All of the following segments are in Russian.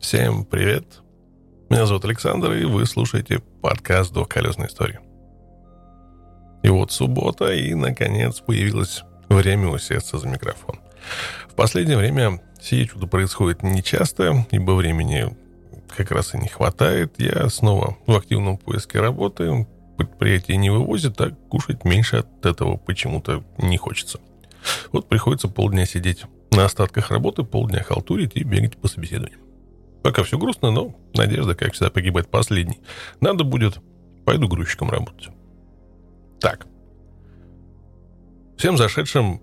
Всем привет! Меня зовут Александр, и вы слушаете подкаст «Двухколесная история». И вот суббота, и, наконец, появилось время усесться за микрофон. В последнее время сие чудо происходит нечасто, ибо времени как раз и не хватает. Я снова в активном поиске работы, предприятие не вывозит, а кушать меньше от этого почему-то не хочется. Вот приходится полдня сидеть на остатках работы, полдня халтурить и бегать по собеседованиям. Пока все грустно, но надежда, как всегда, погибает последней. Надо будет, пойду грузчиком работать. Так. Всем зашедшим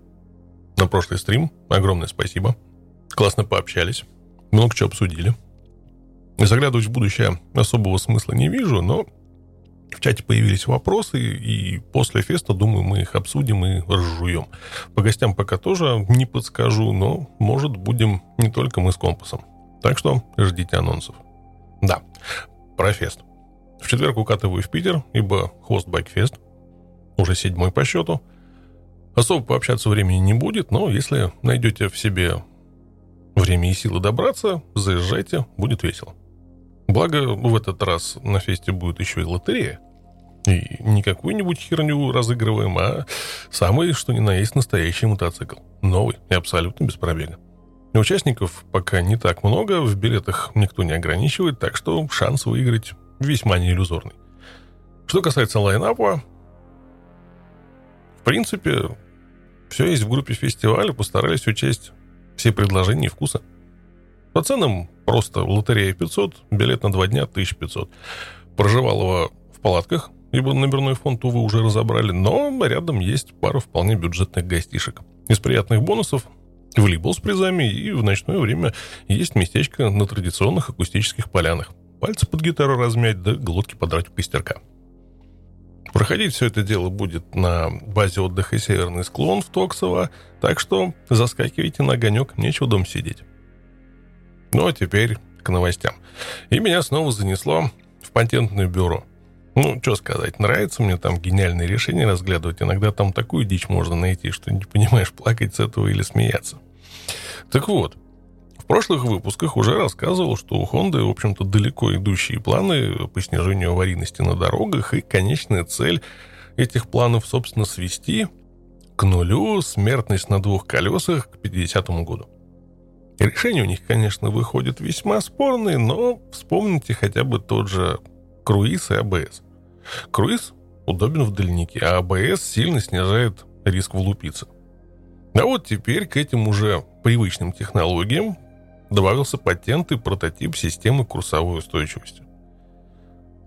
на прошлый стрим огромное спасибо. Классно пообщались. Много чего обсудили. Заглядывать в будущее особого смысла не вижу, но в чате появились вопросы, и после феста, думаю, мы их обсудим и разжуем. По гостям пока тоже не подскажу, но, может, будем не только мы с компасом. Так что ждите анонсов. Да, про фест. В четверг укатываю в Питер, ибо хост Байкфест, уже седьмой по счету. Особо пообщаться времени не будет, но если найдете в себе время и силы добраться, заезжайте, будет весело. Благо, в этот раз на фесте будет еще и лотерея. И не какую-нибудь херню разыгрываем, а самый, что ни на есть, настоящий мотоцикл. Новый и абсолютно без пробега. Участников пока не так много, в билетах никто не ограничивает, так что шанс выиграть весьма неиллюзорный. Что касается лайнапа, в принципе, все есть в группе фестиваля, постарались учесть все предложения и вкуса. По ценам просто лотерея 500, билет на два дня 1500. Проживалого в палатках, ибо номерной фонд, увы, уже разобрали, но рядом есть пара вполне бюджетных гостишек. Из приятных бонусов волейбол с призами, и в ночное время есть местечко на традиционных акустических полянах. Пальцы под гитару размять, да глотки подрать у костерка. Проходить все это дело будет на базе отдыха «Северный склон» в Токсово, так что заскакивайте на огонек, нечего дом сидеть. Ну а теперь к новостям. И меня снова занесло в патентное бюро. Ну, что сказать, нравится мне там гениальные решения разглядывать. Иногда там такую дичь можно найти, что не понимаешь, плакать с этого или смеяться. Так вот, в прошлых выпусках уже рассказывал, что у Honda, в общем-то, далеко идущие планы по снижению аварийности на дорогах, и конечная цель этих планов, собственно, свести к нулю смертность на двух колесах к 50 году. Решения у них, конечно, выходят весьма спорные, но вспомните хотя бы тот же круиз и АБС. Круиз удобен в дальнике, а АБС сильно снижает риск влупиться. А вот теперь к этим уже привычным технологиям добавился патент и прототип системы курсовой устойчивости.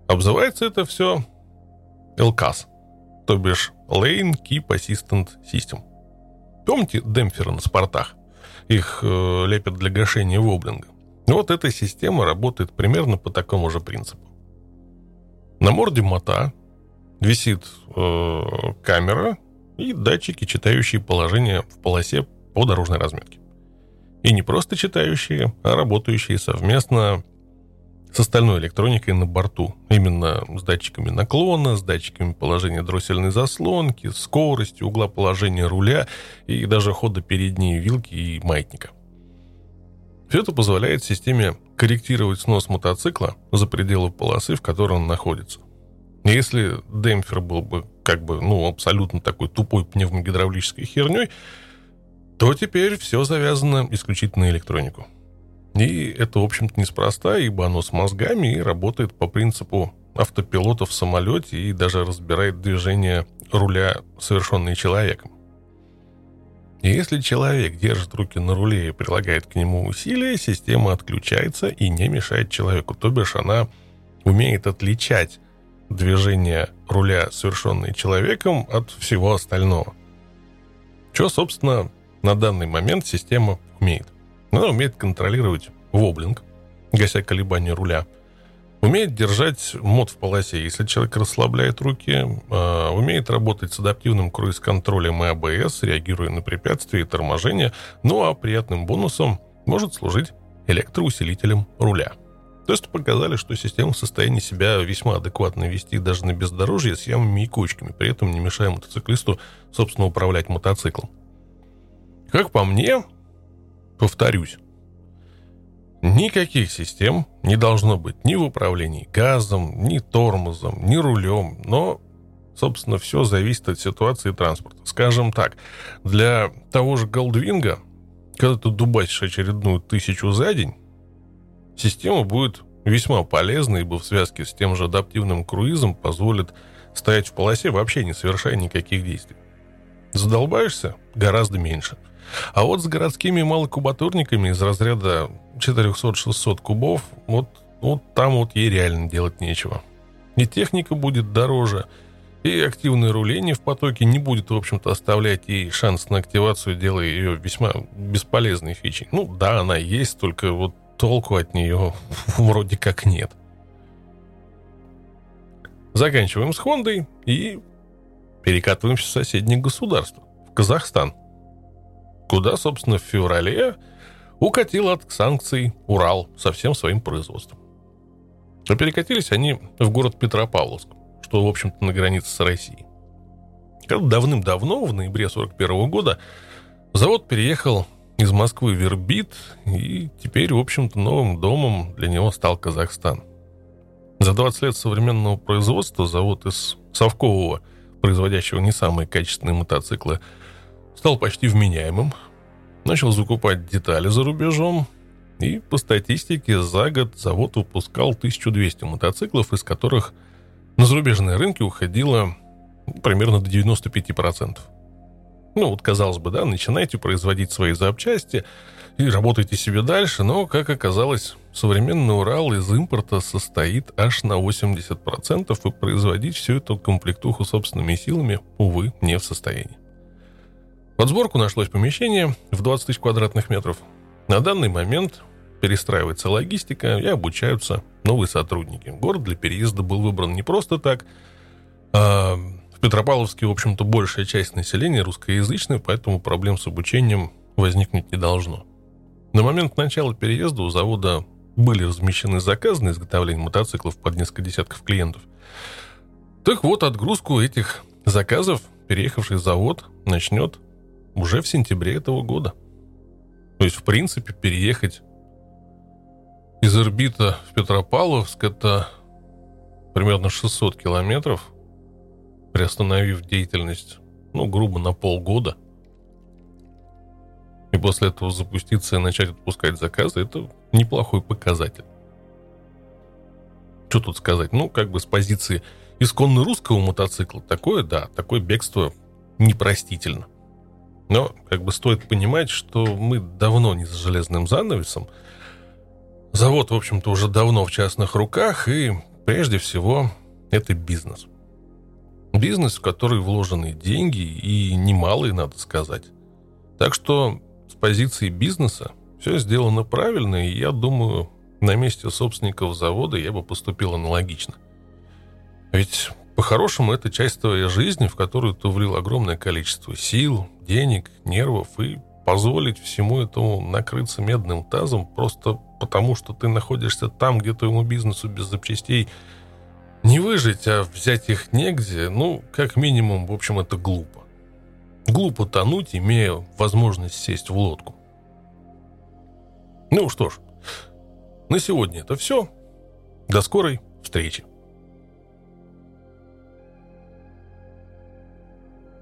Обзывается это все LCAS, то бишь Lane Keep Assistant System. Помните демпферы на спортах? Их э, лепят для гашения воблинга. Вот эта система работает примерно по такому же принципу. На морде мота висит э, камера и датчики, читающие положение в полосе по дорожной разметке. И не просто читающие, а работающие совместно с остальной электроникой на борту. Именно с датчиками наклона, с датчиками положения дроссельной заслонки, скорости, угла положения руля и даже хода передней вилки и маятника. Все это позволяет системе корректировать снос мотоцикла за пределы полосы, в которой он находится. Если демпфер был бы как бы, ну, абсолютно такой тупой пневмогидравлической херней, то теперь все завязано исключительно на электронику. И это, в общем-то, неспроста, ибо оно с мозгами и работает по принципу автопилота в самолете и даже разбирает движение руля, совершенные человеком. И если человек держит руки на руле и прилагает к нему усилия, система отключается и не мешает человеку. То бишь она умеет отличать движение руля, совершенные человеком, от всего остального. Что, собственно, на данный момент система умеет. Она умеет контролировать воблинг, гася колебания руля. Умеет держать мод в полосе, если человек расслабляет руки. Э, умеет работать с адаптивным круиз-контролем и АБС, реагируя на препятствия и торможения. Ну а приятным бонусом может служить электроусилителем руля. Тесты показали, что система в состоянии себя весьма адекватно вести даже на бездорожье с ямами и кочками, при этом не мешая мотоциклисту, собственно, управлять мотоциклом. Как по мне, повторюсь, Никаких систем не должно быть ни в управлении газом, ни тормозом, ни рулем, но, собственно, все зависит от ситуации транспорта. Скажем так, для того же Голдвинга, когда ты дубасишь очередную тысячу за день, система будет весьма полезна, ибо в связке с тем же адаптивным круизом позволит стоять в полосе, вообще не совершая никаких действий. Задолбаешься гораздо меньше. А вот с городскими малокубатурниками из разряда 400-600 кубов, вот, вот там вот ей реально делать нечего. И техника будет дороже, и активное руление в потоке не будет, в общем-то, оставлять ей шанс на активацию, делая ее весьма бесполезной фичей. Ну да, она есть, только вот толку от нее вроде как нет. Заканчиваем с Хондой и перекатываемся в соседнее государство, в Казахстан, куда, собственно, в феврале укатил от санкций Урал со всем своим производством. А перекатились они в город Петропавловск, что, в общем-то, на границе с Россией. Когда давным-давно, в ноябре 1941 года, завод переехал из Москвы в Ирбит, и теперь, в общем-то, новым домом для него стал Казахстан. За 20 лет современного производства завод из совкового, производящего не самые качественные мотоциклы, стал почти вменяемым, начал закупать детали за рубежом, и по статистике за год завод выпускал 1200 мотоциклов, из которых на зарубежные рынки уходило примерно до 95%. Ну, вот, казалось бы, да, начинайте производить свои запчасти и работайте себе дальше, но, как оказалось, современный Урал из импорта состоит аж на 80%, и производить всю эту комплектуху собственными силами, увы, не в состоянии. Под сборку нашлось помещение в 20 тысяч квадратных метров. На данный момент перестраивается логистика и обучаются новые сотрудники. Город для переезда был выбран не просто так. А в Петропавловске, в общем-то, большая часть населения русскоязычная, поэтому проблем с обучением возникнуть не должно. На момент начала переезда у завода были размещены заказы на изготовление мотоциклов под несколько десятков клиентов. Так вот, отгрузку этих заказов переехавший завод начнет уже в сентябре этого года. То есть, в принципе, переехать из Ирбита в Петропавловск это примерно 600 километров, приостановив деятельность, ну, грубо, на полгода. И после этого запуститься и начать отпускать заказы, это неплохой показатель. Что тут сказать? Ну, как бы с позиции исконно русского мотоцикла, такое, да, такое бегство непростительно. Но как бы стоит понимать, что мы давно не за железным занавесом. Завод, в общем-то, уже давно в частных руках, и прежде всего это бизнес. Бизнес, в который вложены деньги, и немалые, надо сказать. Так что с позиции бизнеса все сделано правильно, и я думаю, на месте собственников завода я бы поступил аналогично. Ведь по-хорошему это часть твоей жизни, в которую ты влил огромное количество сил, денег, нервов и позволить всему этому накрыться медным тазом просто потому, что ты находишься там, где твоему бизнесу без запчастей не выжить, а взять их негде, ну, как минимум, в общем, это глупо. Глупо тонуть, имея возможность сесть в лодку. Ну что ж, на сегодня это все. До скорой встречи.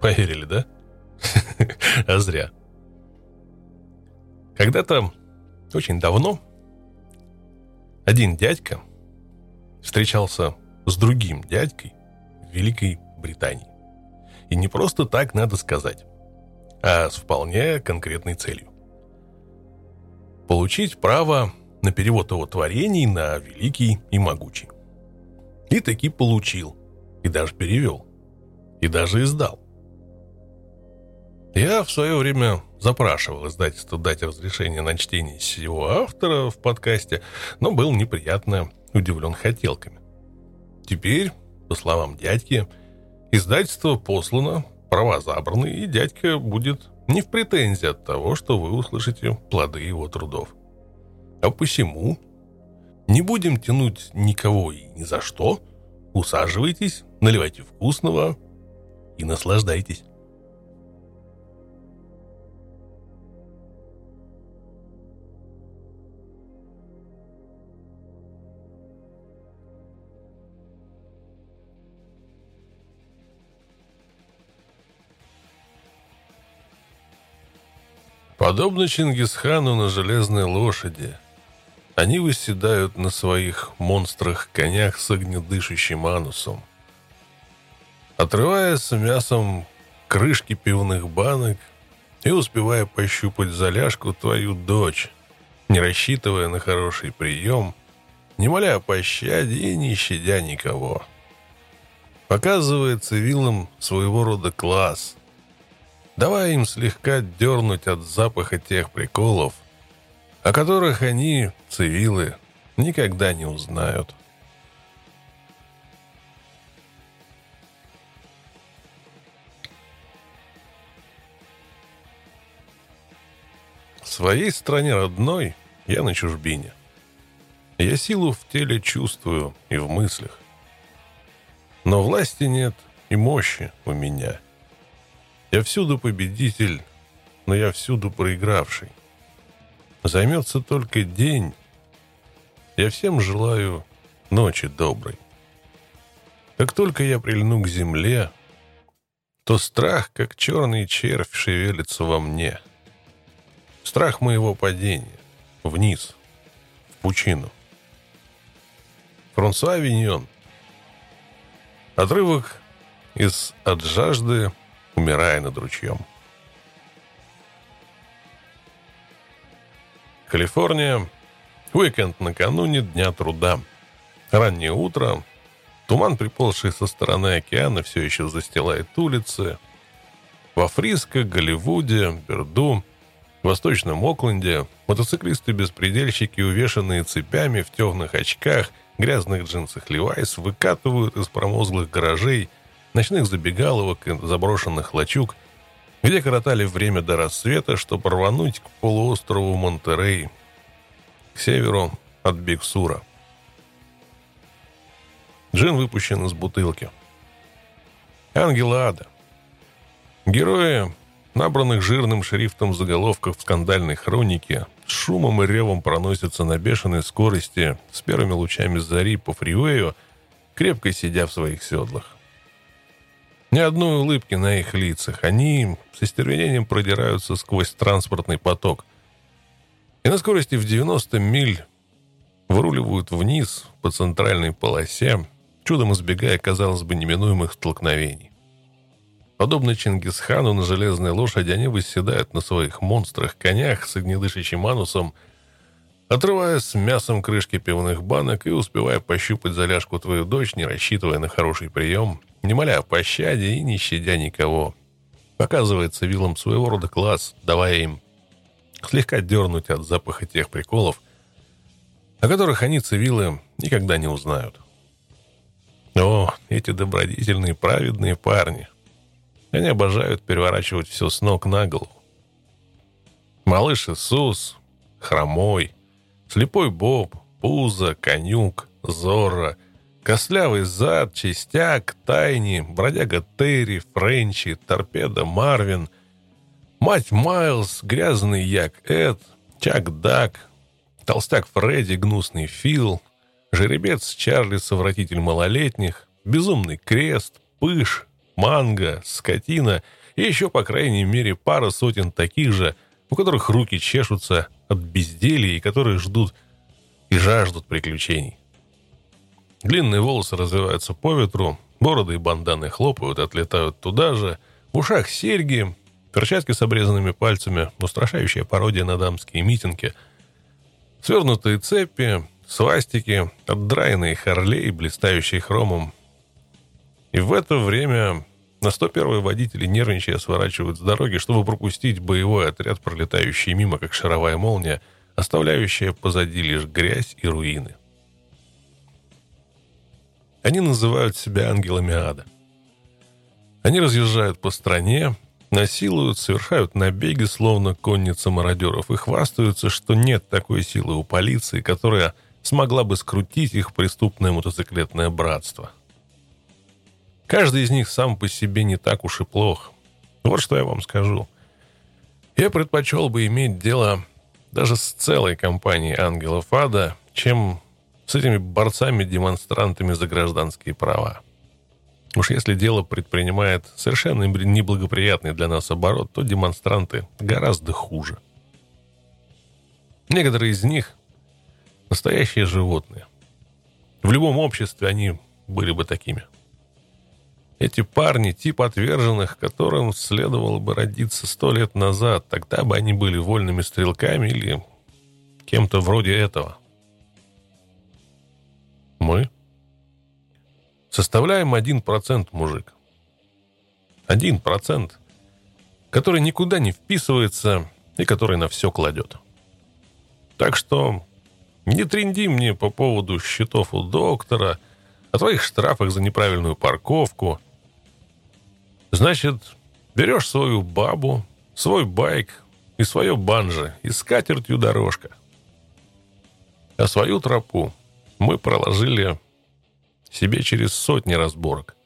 Поверили, да? А зря. Когда-то, очень давно, один дядька встречался с другим дядькой в Великой Британии. И не просто так надо сказать, а с вполне конкретной целью. Получить право на перевод его творений на великий и могучий. И таки получил, и даже перевел, и даже издал. Я в свое время запрашивал издательство дать разрешение на чтение всего автора в подкасте, но был неприятно удивлен хотелками. Теперь, по словам дядьки, издательство послано, права забраны, и дядька будет не в претензии от того, что вы услышите плоды его трудов. А посему не будем тянуть никого и ни за что. Усаживайтесь, наливайте вкусного и наслаждайтесь. Подобно Чингисхану на железной лошади, они выседают на своих монстрах-конях с огнедышащим анусом. Отрывая с мясом крышки пивных банок и успевая пощупать заляжку твою дочь, не рассчитывая на хороший прием, не моля о пощаде и не щадя никого. Показывая цивилам своего рода класс, давая им слегка дернуть от запаха тех приколов, о которых они, цивилы, никогда не узнают. В своей стране родной я на чужбине. Я силу в теле чувствую и в мыслях. Но власти нет и мощи у меня. Я всюду победитель, но я всюду проигравший. Займется только день. Я всем желаю ночи доброй. Как только я прильну к земле, то страх, как черный червь, шевелится во мне — Страх моего падения. Вниз. В пучину. Франсуа Вийон. Отрывок из «От жажды, умирая над ручьем». Калифорния. Уикенд накануне Дня труда. Раннее утро. Туман, приползший со стороны океана, все еще застилает улицы. Во Фриско, Голливуде, Берду – Восточном Окленде мотоциклисты-беспредельщики, увешанные цепями в темных очках, грязных джинсах Левайс, выкатывают из промозглых гаражей, ночных забегаловок и заброшенных лачуг, где коротали время до рассвета, чтобы рвануть к полуострову Монтерей, к северу от Биксура. Джин выпущен из бутылки. Ангелы ада. Герои набранных жирным шрифтом заголовков в скандальной хронике, с шумом и ревом проносятся на бешеной скорости с первыми лучами зари по фривею, крепко сидя в своих седлах. Ни одной улыбки на их лицах. Они с истервенением продираются сквозь транспортный поток. И на скорости в 90 миль выруливают вниз по центральной полосе, чудом избегая, казалось бы, неминуемых столкновений. Подобно Чингисхану на железной лошади, они выседают на своих монстрах-конях с огнедышащим анусом, отрывая с мясом крышки пивных банок и успевая пощупать заляжку твою дочь, не рассчитывая на хороший прием, не моля о пощаде и не щадя никого. Показывает цивилам своего рода класс, давая им слегка дернуть от запаха тех приколов, о которых они, цивилы, никогда не узнают. О, эти добродетельные, праведные парни — они обожают переворачивать все с ног на голову. Малыш Иисус, Хромой, Слепой Боб, Пузо, Конюк, Зорро, Кослявый Зад, Чистяк, Тайни, Бродяга Терри, Френчи, Торпеда Марвин, Мать Майлз, Грязный Як Эд, Чак Дак, Толстяк Фредди, Гнусный Фил, Жеребец Чарли, Совратитель Малолетних, Безумный Крест, Пыш, манго, скотина и еще, по крайней мере, пара сотен таких же, у которых руки чешутся от безделия и которые ждут и жаждут приключений. Длинные волосы развиваются по ветру, бороды и банданы хлопают, отлетают туда же, в ушах серьги, перчатки с обрезанными пальцами, устрашающая пародия на дамские митинги, свернутые цепи, свастики, отдраенные харлей, блистающие хромом. И в это время на 101-й водители, нервничая, сворачивают с дороги, чтобы пропустить боевой отряд, пролетающий мимо, как шаровая молния, оставляющая позади лишь грязь и руины. Они называют себя ангелами ада. Они разъезжают по стране, насилуют, совершают набеги, словно конница мародеров, и хвастаются, что нет такой силы у полиции, которая смогла бы скрутить их преступное мотоциклетное братство – Каждый из них сам по себе не так уж и плох. Вот что я вам скажу. Я предпочел бы иметь дело даже с целой компанией ангелов ада, чем с этими борцами-демонстрантами за гражданские права. Уж если дело предпринимает совершенно неблагоприятный для нас оборот, то демонстранты гораздо хуже. Некоторые из них – настоящие животные. В любом обществе они были бы такими. Эти парни – тип отверженных, которым следовало бы родиться сто лет назад. Тогда бы они были вольными стрелками или кем-то вроде этого. Мы составляем один процент мужик. Один процент, который никуда не вписывается и который на все кладет. Так что не тренди мне по поводу счетов у доктора, о твоих штрафах за неправильную парковку. Значит, берешь свою бабу, свой байк и свое банджо, и скатертью дорожка. А свою тропу мы проложили себе через сотни разборок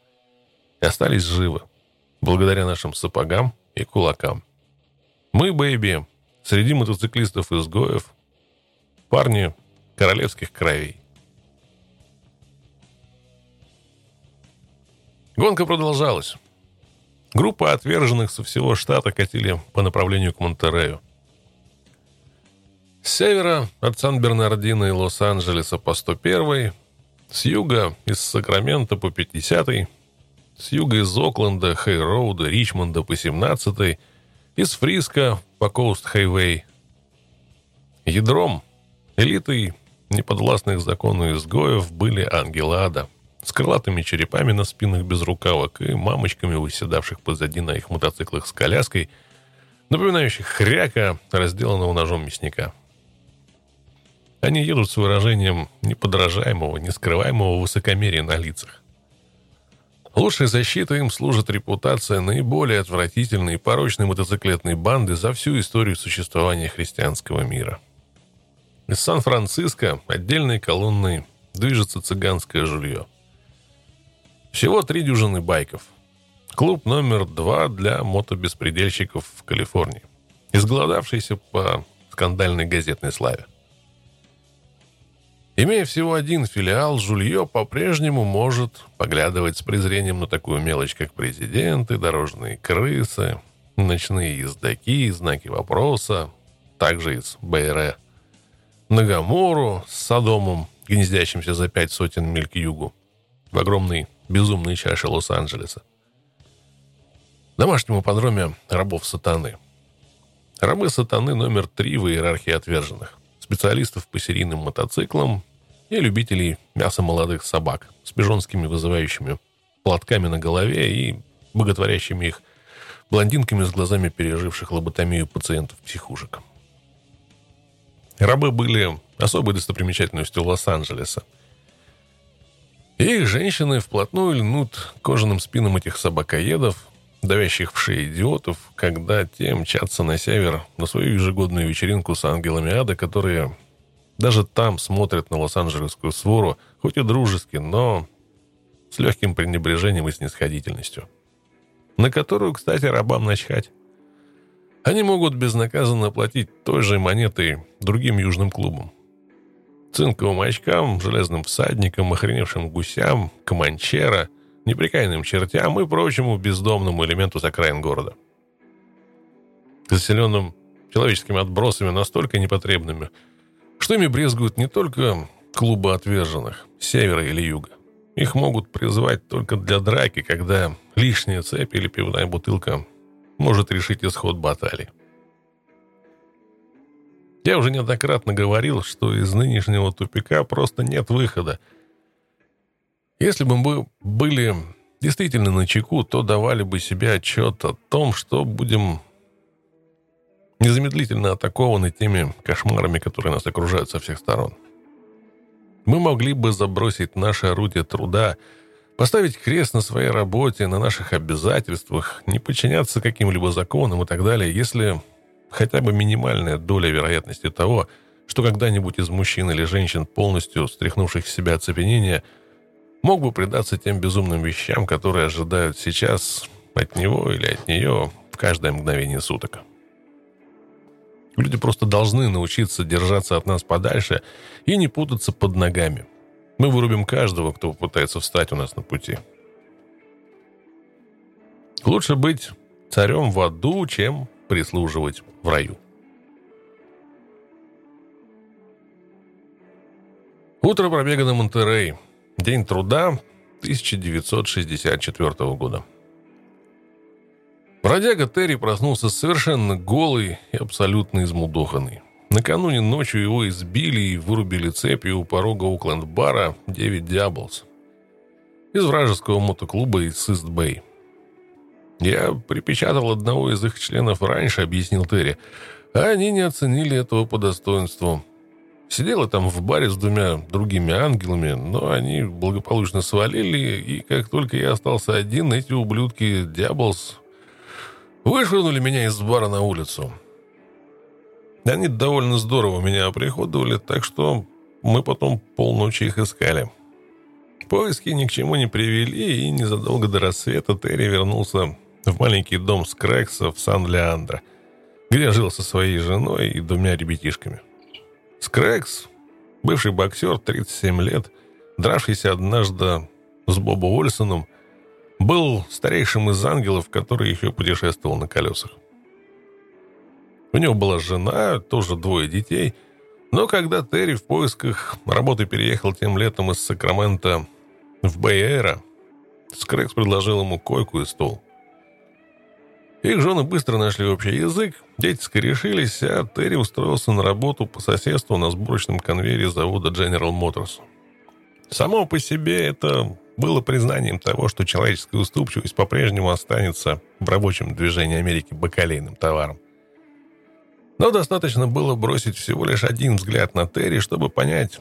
и остались живы, благодаря нашим сапогам и кулакам. Мы, baby, среди мотоциклистов-изгоев, парни королевских кровей. Гонка продолжалась. Группа отверженных со всего штата катили по направлению к Монтерею. С севера от Сан-Бернардино и Лос-Анджелеса по 101 с юга из Сакрамента по 50 с юга из Окленда, Хейворда, Ричмонда по 17 из Фриска по Coast Highway. Ядром, элитой неподвластных закону изгоев были ангелы ада с крылатыми черепами на спинах без рукавок и мамочками, выседавших позади на их мотоциклах с коляской, напоминающих хряка, разделанного ножом мясника. Они едут с выражением неподражаемого, нескрываемого высокомерия на лицах. Лучшей защитой им служит репутация наиболее отвратительной и порочной мотоциклетной банды за всю историю существования христианского мира – из Сан-Франциско отдельной колонной движется цыганское жулье. Всего три дюжины байков. Клуб номер два для мотобеспредельщиков в Калифорнии. Изголодавшийся по скандальной газетной славе. Имея всего один филиал, Жулье по-прежнему может поглядывать с презрением на такую мелочь, как президенты, дорожные крысы, ночные ездаки, знаки вопроса, также из БРЭ. На Гамору с Содомом, гнездящимся за пять сотен миль к югу, в огромной безумной чаше Лос-Анджелеса. Домашнему подроме рабов сатаны. Рабы сатаны номер три в иерархии отверженных. Специалистов по серийным мотоциклам и любителей мяса молодых собак с пижонскими вызывающими платками на голове и боготворящими их блондинками с глазами переживших лоботомию пациентов психушек. Рабы были особой достопримечательностью Лос-Анджелеса. Их женщины вплотную льнут кожаным спинам этих собакоедов, давящих в шеи идиотов, когда те мчатся на север на свою ежегодную вечеринку с ангелами ада, которые даже там смотрят на Лос-Анджелесскую свору, хоть и дружески, но с легким пренебрежением и снисходительностью. На которую, кстати, рабам начхать. Они могут безнаказанно платить той же монетой другим южным клубам. Цинковым очкам, железным всадникам, охреневшим гусям, команчера, неприкаянным чертям и прочему бездомному элементу с окраин города. Заселенным человеческими отбросами настолько непотребными, что ими брезгуют не только клубы отверженных, севера или юга. Их могут призвать только для драки, когда лишняя цепь или пивная бутылка может решить исход баталии. Я уже неоднократно говорил, что из нынешнего тупика просто нет выхода. Если бы мы были действительно на чеку, то давали бы себе отчет о том, что будем незамедлительно атакованы теми кошмарами, которые нас окружают со всех сторон. Мы могли бы забросить наше орудие труда – Поставить крест на своей работе, на наших обязательствах, не подчиняться каким-либо законам и так далее, если хотя бы минимальная доля вероятности того, что когда-нибудь из мужчин или женщин, полностью стряхнувших с себя оцепенение, мог бы предаться тем безумным вещам, которые ожидают сейчас от него или от нее в каждое мгновение суток. Люди просто должны научиться держаться от нас подальше и не путаться под ногами. Мы вырубим каждого, кто попытается встать у нас на пути. Лучше быть царем в аду, чем прислуживать в раю. Утро пробега на Монтерей. День труда 1964 года. Бродяга Терри проснулся совершенно голый и абсолютно измудоханный. Накануне ночью его избили и вырубили цепью у порога Укленд-бара 9 Диаблс из вражеского мотоклуба из Ист-Бэй. «Я припечатал одного из их членов раньше», — объяснил Терри, а они не оценили этого по достоинству. Сидела там в баре с двумя другими ангелами, но они благополучно свалили, и как только я остался один, эти ублюдки Диаблс вышвырнули меня из бара на улицу. Они довольно здорово меня оприходовали, так что мы потом полночи их искали. Поиски ни к чему не привели, и незадолго до рассвета Терри вернулся в маленький дом Скрекса в Сан-Леандро, где жил со своей женой и двумя ребятишками. Скрекс, бывший боксер, 37 лет, дравшийся однажды с Бобом Уольсоном, был старейшим из ангелов, который еще путешествовал на колесах. У него была жена, тоже двое детей, но когда Терри в поисках работы переехал тем летом из Сакрамента в Бэй-Эйра, предложил ему койку и стол – их жены быстро нашли общий язык, дети скорешились, а Терри устроился на работу по соседству на сборочном конвейере завода General Motors. Само по себе это было признанием того, что человеческая уступчивость по-прежнему останется в рабочем движении Америки бакалейным товаром. Но достаточно было бросить всего лишь один взгляд на Терри, чтобы понять,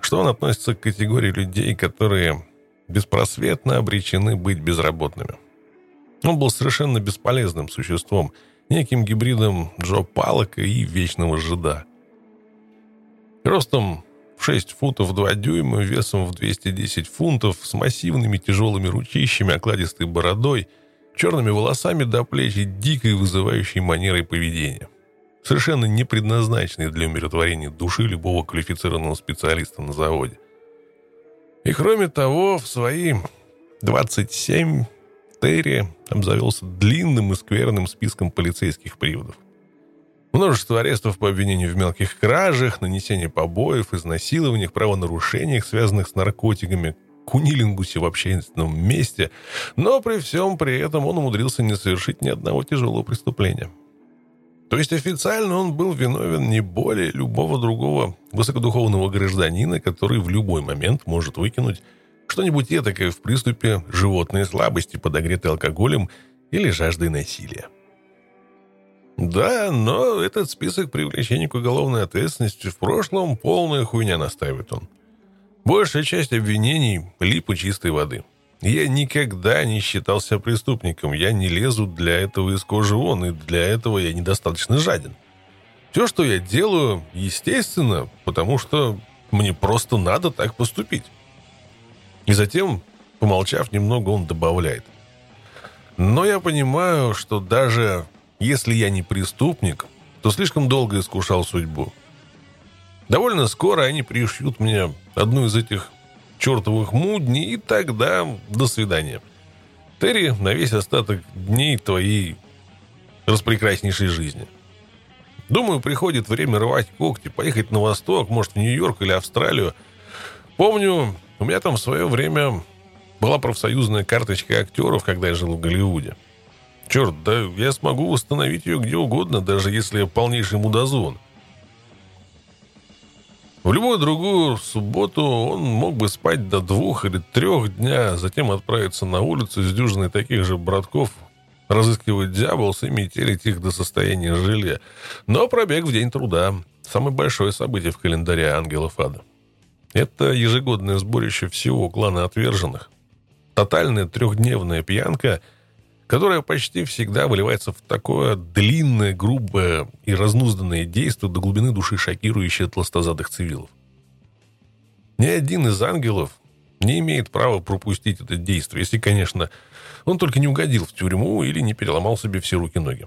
что он относится к категории людей, которые беспросветно обречены быть безработными – он был совершенно бесполезным существом, неким гибридом Джо Палока и Вечного Жида. Ростом в 6 футов 2 дюйма, весом в 210 фунтов, с массивными тяжелыми ручищами, окладистой бородой, черными волосами до плеч и дикой вызывающей манерой поведения. Совершенно не предназначенной для умиротворения души любого квалифицированного специалиста на заводе. И кроме того, в свои 27 Терри обзавелся длинным и скверным списком полицейских приводов. Множество арестов по обвинению в мелких кражах, нанесении побоев, изнасилованиях, правонарушениях, связанных с наркотиками, кунилингусе в общественном месте, но при всем при этом он умудрился не совершить ни одного тяжелого преступления. То есть официально он был виновен не более любого другого высокодуховного гражданина, который в любой момент может выкинуть что-нибудь этакое в приступе животной слабости, подогретой алкоголем или жаждой насилия. Да, но этот список привлечения к уголовной ответственности в прошлом полная хуйня, настаивает он. Большая часть обвинений – липа чистой воды. Я никогда не считался преступником, я не лезу для этого из кожи вон, и для этого я недостаточно жаден. Все, что я делаю, естественно, потому что мне просто надо так поступить. И затем, помолчав немного, он добавляет. Но я понимаю, что даже если я не преступник, то слишком долго искушал судьбу. Довольно скоро они пришьют мне одну из этих чертовых мудней, и тогда до свидания. Терри на весь остаток дней твоей распрекраснейшей жизни. Думаю, приходит время рвать когти, поехать на восток, может, в Нью-Йорк или Австралию. Помню, у меня там в свое время была профсоюзная карточка актеров, когда я жил в Голливуде. Черт, да я смогу восстановить ее где угодно, даже если полнейший мудозон. В любую другую субботу он мог бы спать до двух или трех дня, затем отправиться на улицу с дюжиной таких же братков, разыскивать дьяволс и метелить их до состояния желе. Но пробег в день труда – самое большое событие в календаре ангелов ада. Это ежегодное сборище всего клана отверженных. Тотальная трехдневная пьянка, которая почти всегда выливается в такое длинное, грубое и разнузданное действие до глубины души, шокирующее тластозадых цивилов. Ни один из ангелов не имеет права пропустить это действие, если, конечно, он только не угодил в тюрьму или не переломал себе все руки-ноги.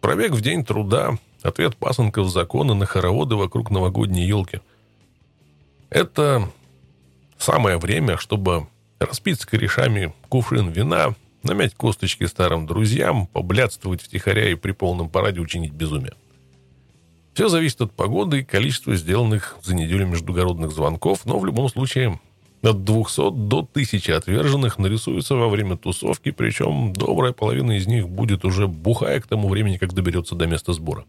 Пробег в день труда, ответ пасынков закона на хороводы вокруг новогодней елки – это самое время, чтобы распить с корешами кувшин вина, намять косточки старым друзьям, поблядствовать втихаря и при полном параде учинить безумие. Все зависит от погоды и количества сделанных за неделю междугородных звонков, но в любом случае от 200 до 1000 отверженных нарисуется во время тусовки, причем добрая половина из них будет уже бухая к тому времени, как доберется до места сбора.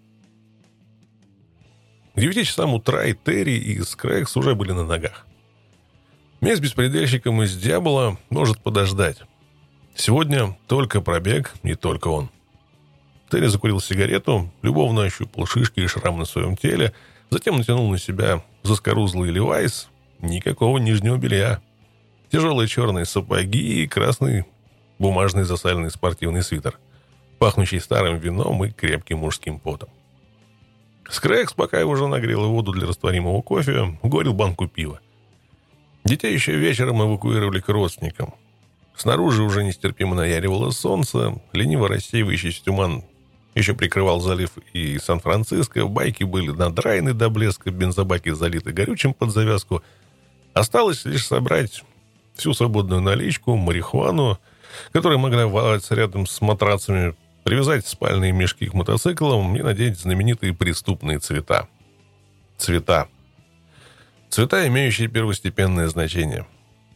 К 9 часам утра и Терри, и Скрэкс уже были на ногах. Месть беспредельщиком из Дьявола может подождать. Сегодня только пробег, и только он. Терри закурил сигарету, любовно ощупал шишки и шрам на своем теле, затем натянул на себя заскорузлый левайс, никакого нижнего белья. Тяжелые черные сапоги и красный бумажный засаленный спортивный свитер, пахнущий старым вином и крепким мужским потом. Скрэкс, пока его жена грела воду для растворимого кофе, горил банку пива. Детей еще вечером эвакуировали к родственникам. Снаружи уже нестерпимо наяривало солнце, лениво рассеивающийся туман еще прикрывал залив и Сан-Франциско, байки были надраены до блеска, бензобаки залиты горючим под завязку. Осталось лишь собрать всю свободную наличку, марихуану, которая могла валяться рядом с матрацами, привязать спальные мешки к мотоциклам и надеть знаменитые преступные цвета. Цвета. Цвета, имеющие первостепенное значение.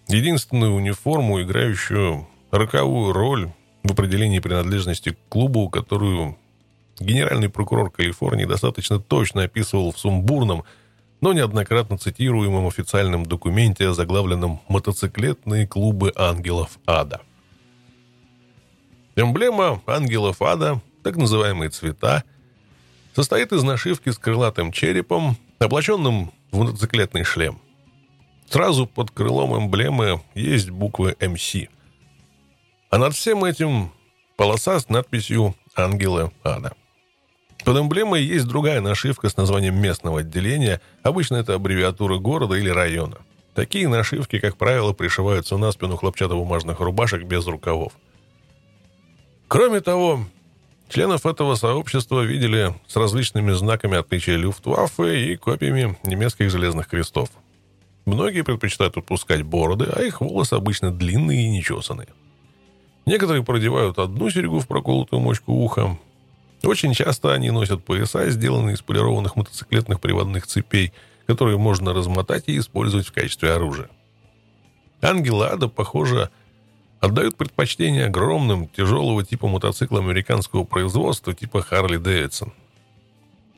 Единственную униформу, играющую роковую роль в определении принадлежности к клубу, которую генеральный прокурор Калифорнии достаточно точно описывал в сумбурном, но неоднократно цитируемом официальном документе, заглавленном «Мотоциклетные клубы ангелов ада». Эмблема ангелов ада, так называемые цвета, состоит из нашивки с крылатым черепом, облаченным в мотоциклетный шлем. Сразу под крылом эмблемы есть буквы МС. А над всем этим полоса с надписью «Ангелы ада». Под эмблемой есть другая нашивка с названием местного отделения. Обычно это аббревиатура города или района. Такие нашивки, как правило, пришиваются на спину хлопчатобумажных рубашек без рукавов. Кроме того, Членов этого сообщества видели с различными знаками отличия Люфтваффе и копиями немецких железных крестов. Многие предпочитают отпускать бороды, а их волосы обычно длинные и нечесанные. Некоторые продевают одну серьгу в проколотую мочку уха. Очень часто они носят пояса, сделанные из полированных мотоциклетных приводных цепей, которые можно размотать и использовать в качестве оружия. Ангел Ада, похоже, отдают предпочтение огромным, тяжелого типа мотоциклам американского производства типа Харли Дэвидсон.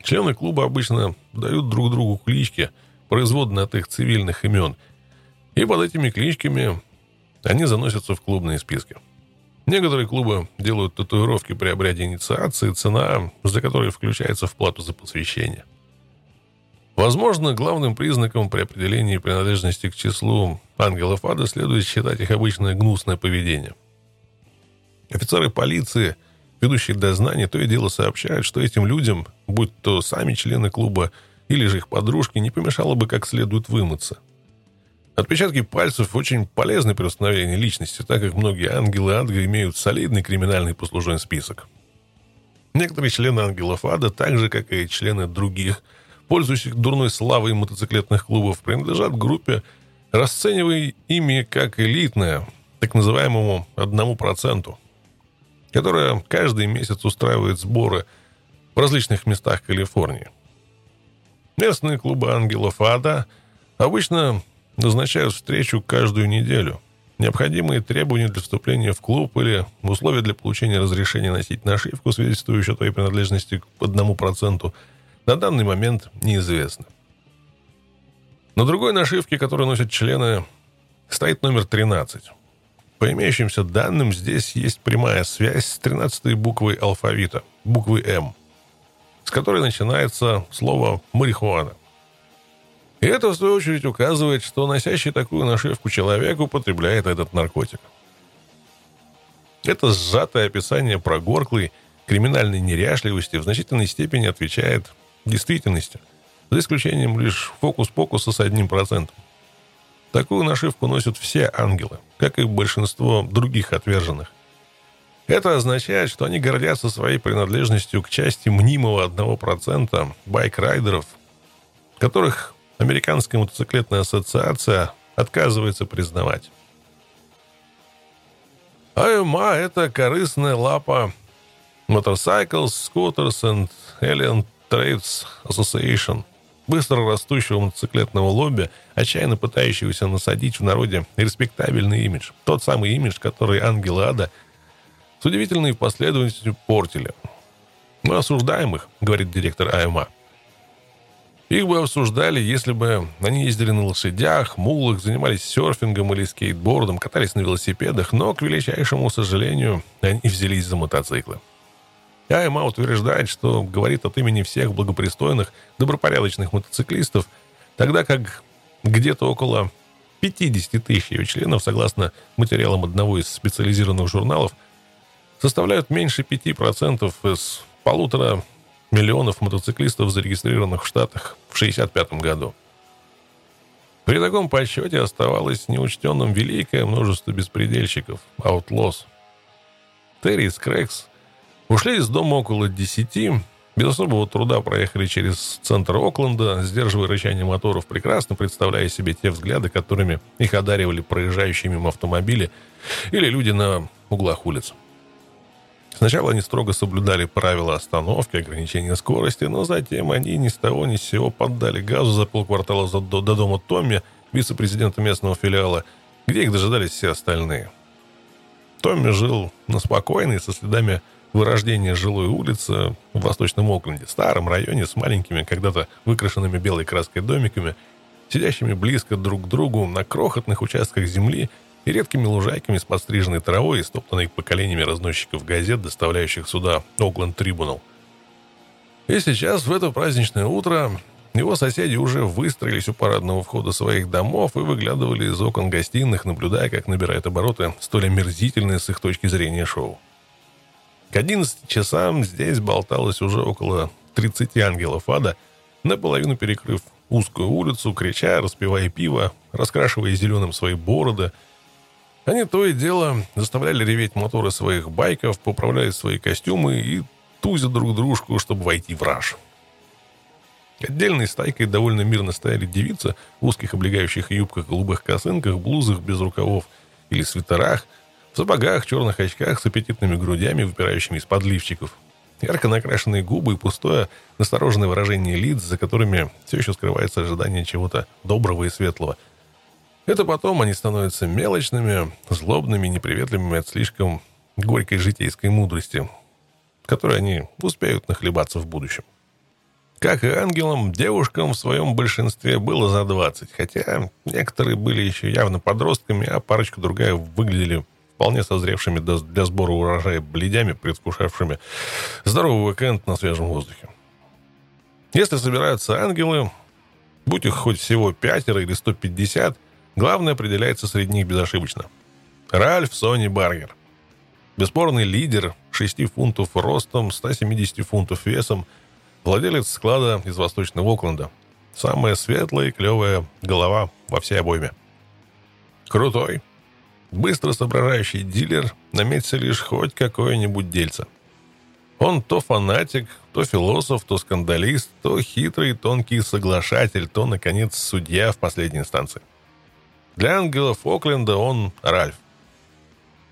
Члены клуба обычно дают друг другу клички, производные от их цивильных имен, и под этими кличками они заносятся в клубные списки. Некоторые клубы делают татуировки при обряде инициации, цена за которой включается в плату за посвящение. Возможно, главным признаком при определении принадлежности к числу ангелов ада следует считать их обычное гнусное поведение. Офицеры полиции, ведущие дознание, то и дело сообщают, что этим людям, будь то сами члены клуба или же их подружки, не помешало бы как следует вымыться. Отпечатки пальцев очень полезны при установлении личности, так как многие ангелы ада имеют солидный криминальный послужной список. Некоторые члены ангелов ада, так же, как и члены других пользующих дурной славой мотоциклетных клубов, принадлежат группе, расценивая ими как элитное, так называемому одному проценту, которая каждый месяц устраивает сборы в различных местах Калифорнии. Местные клубы ангелов ада обычно назначают встречу каждую неделю. Необходимые требования для вступления в клуб или условия для получения разрешения носить нашивку, свидетельствующую о твоей принадлежности к одному проценту – на данный момент неизвестно. На другой нашивке, которую носят члены, стоит номер 13. По имеющимся данным, здесь есть прямая связь с 13 буквой алфавита, буквой «М», с которой начинается слово «марихуана». И это, в свою очередь, указывает, что носящий такую нашивку человек употребляет этот наркотик. Это сжатое описание прогорклой криминальной неряшливости в значительной степени отвечает действительности, за исключением лишь фокус-покуса с одним процентом. Такую нашивку носят все ангелы, как и большинство других отверженных. Это означает, что они гордятся своей принадлежностью к части мнимого 1% байк-райдеров, которых Американская мотоциклетная ассоциация отказывается признавать. АМА – это корыстная лапа Motorcycles, Scooters and Alien Trades Association, быстро растущего мотоциклетного лобби, отчаянно пытающегося насадить в народе респектабельный имидж. Тот самый имидж, который Ангел Ада с удивительной последовательностью портили. «Мы осуждаем их», — говорит директор АМА. Их бы осуждали, если бы они ездили на лошадях, мулах, занимались серфингом или скейтбордом, катались на велосипедах, но, к величайшему сожалению, они взялись за мотоциклы. АМА утверждает, что говорит от имени всех благопристойных, добропорядочных мотоциклистов, тогда как где-то около 50 тысяч ее членов, согласно материалам одного из специализированных журналов, составляют меньше 5% из полутора миллионов мотоциклистов, зарегистрированных в Штатах в 1965 году. При таком подсчете оставалось неучтенным великое множество беспредельщиков, outlaws. Терри и Скрэкс ушли из дома около 10, без особого труда проехали через центр Окленда, сдерживая рычание моторов, прекрасно представляя себе те взгляды, которыми их одаривали проезжающие мимо автомобили или люди на углах улиц. Сначала они строго соблюдали правила остановки, ограничения скорости, но затем они ни с того ни с сего поддали газу за полквартала до, до дома Томми, вице-президента местного филиала, где их дожидались все остальные. Томми жил на спокойной, со следами вырождения жилой улицы в Восточном Окленде, старом районе с маленькими, когда-то выкрашенными белой краской домиками, сидящими близко друг к другу на крохотных участках земли – и редкими лужайками с подстриженной травой и стоптанной поколениями разносчиков газет, доставляющих сюда Окленд Трибунал. И сейчас, в это праздничное утро, его соседи уже выстроились у парадного входа своих домов и выглядывали из окон гостиных, наблюдая, как набирает обороты столь омерзительное с их точки зрения шоу. К 11 часам здесь болталось уже около 30 ангелов ада, наполовину перекрыв узкую улицу, крича, распивая пиво, раскрашивая зеленым свои бороды – они то и дело заставляли реветь моторы своих байков, поправляя свои костюмы и тузя друг дружку, чтобы войти в раж. Отдельной стайкой довольно мирно стояли девицы в узких облегающих юбках, голубых косынках, блузах без рукавов или свитерах, в сапогах, черных очках с аппетитными грудями, выпирающими из подливчиков. Ярко накрашенные губы и пустое, настороженное выражение лиц, за которыми все еще скрывается ожидание чего-то доброго и светлого – это потом они становятся мелочными, злобными, неприветливыми от слишком горькой житейской мудрости, которой они успеют нахлебаться в будущем. Как и ангелам, девушкам в своем большинстве было за 20, хотя некоторые были еще явно подростками, а парочка другая выглядели вполне созревшими для сбора урожая бледями, предвкушавшими здоровый уикенд на свежем воздухе. Если собираются ангелы, будь их хоть всего пятеро или 150, Главное определяется среди них безошибочно. Ральф Сони Баргер. Бесспорный лидер, 6 фунтов ростом, 170 фунтов весом, владелец склада из Восточного Окленда. Самая светлая и клевая голова во всей обойме. Крутой, быстро соображающий дилер наметится лишь хоть какое-нибудь дельце. Он то фанатик, то философ, то скандалист, то хитрый, тонкий соглашатель, то, наконец, судья в последней инстанции. Для ангелов Окленда он Ральф.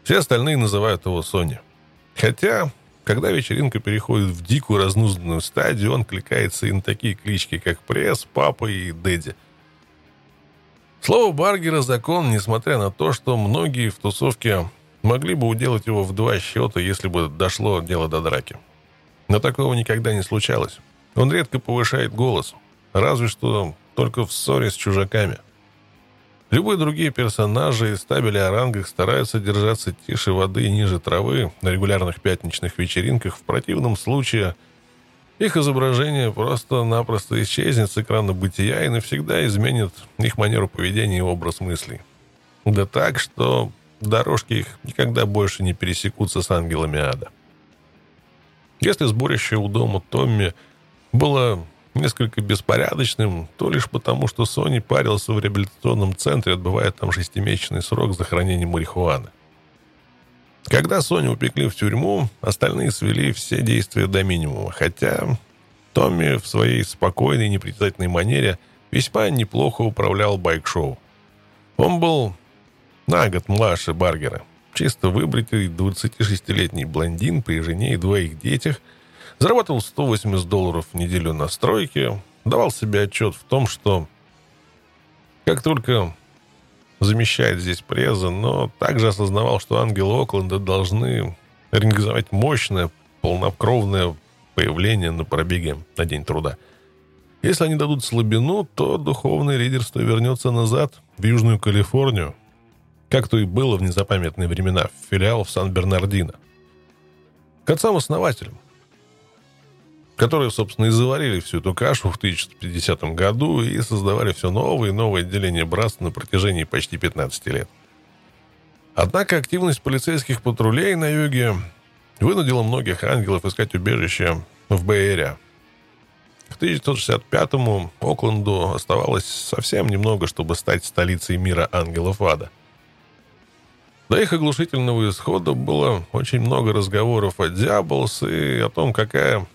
Все остальные называют его Соня. Хотя, когда вечеринка переходит в дикую разнузданную стадию, он кликается и на такие клички, как Пресс, Папа и Дэдди. Слово Баргера закон, несмотря на то, что многие в тусовке могли бы уделать его в два счета, если бы дошло дело до драки. Но такого никогда не случалось. Он редко повышает голос, разве что только в ссоре с чужаками – Любые другие персонажи из табели о рангах стараются держаться тише воды и ниже травы на регулярных пятничных вечеринках. В противном случае их изображение просто-напросто исчезнет с экрана бытия и навсегда изменит их манеру поведения и образ мыслей. Да так, что дорожки их никогда больше не пересекутся с ангелами ада. Если сборище у дома Томми было несколько беспорядочным, то лишь потому, что Сони парился в реабилитационном центре, отбывая там шестимесячный срок за хранение марихуаны. Когда Соню упекли в тюрьму, остальные свели все действия до минимума, хотя Томми в своей спокойной, непритязательной манере весьма неплохо управлял байк-шоу. Он был на год младше Баргера, чисто выбритый 26-летний блондин при жене и двоих детях – Зарабатывал 180 долларов в неделю на стройке, давал себе отчет в том, что как только замещает здесь преза, но также осознавал, что ангелы Окленда должны организовать мощное, полнокровное появление на пробеге на День труда. Если они дадут слабину, то духовное лидерство вернется назад, в Южную Калифорнию, как то и было в незапамятные времена, в филиал в Сан-Бернардино. К отцам-основателям, которые, собственно, и заварили всю эту кашу в 1950 году и создавали все новые и новые отделения братства на протяжении почти 15 лет. Однако активность полицейских патрулей на юге вынудила многих ангелов искать убежище в Бэйре. К 1965-му Окленду оставалось совсем немного, чтобы стать столицей мира ангелов ада – до их оглушительного исхода было очень много разговоров о Диаблс и о том, какая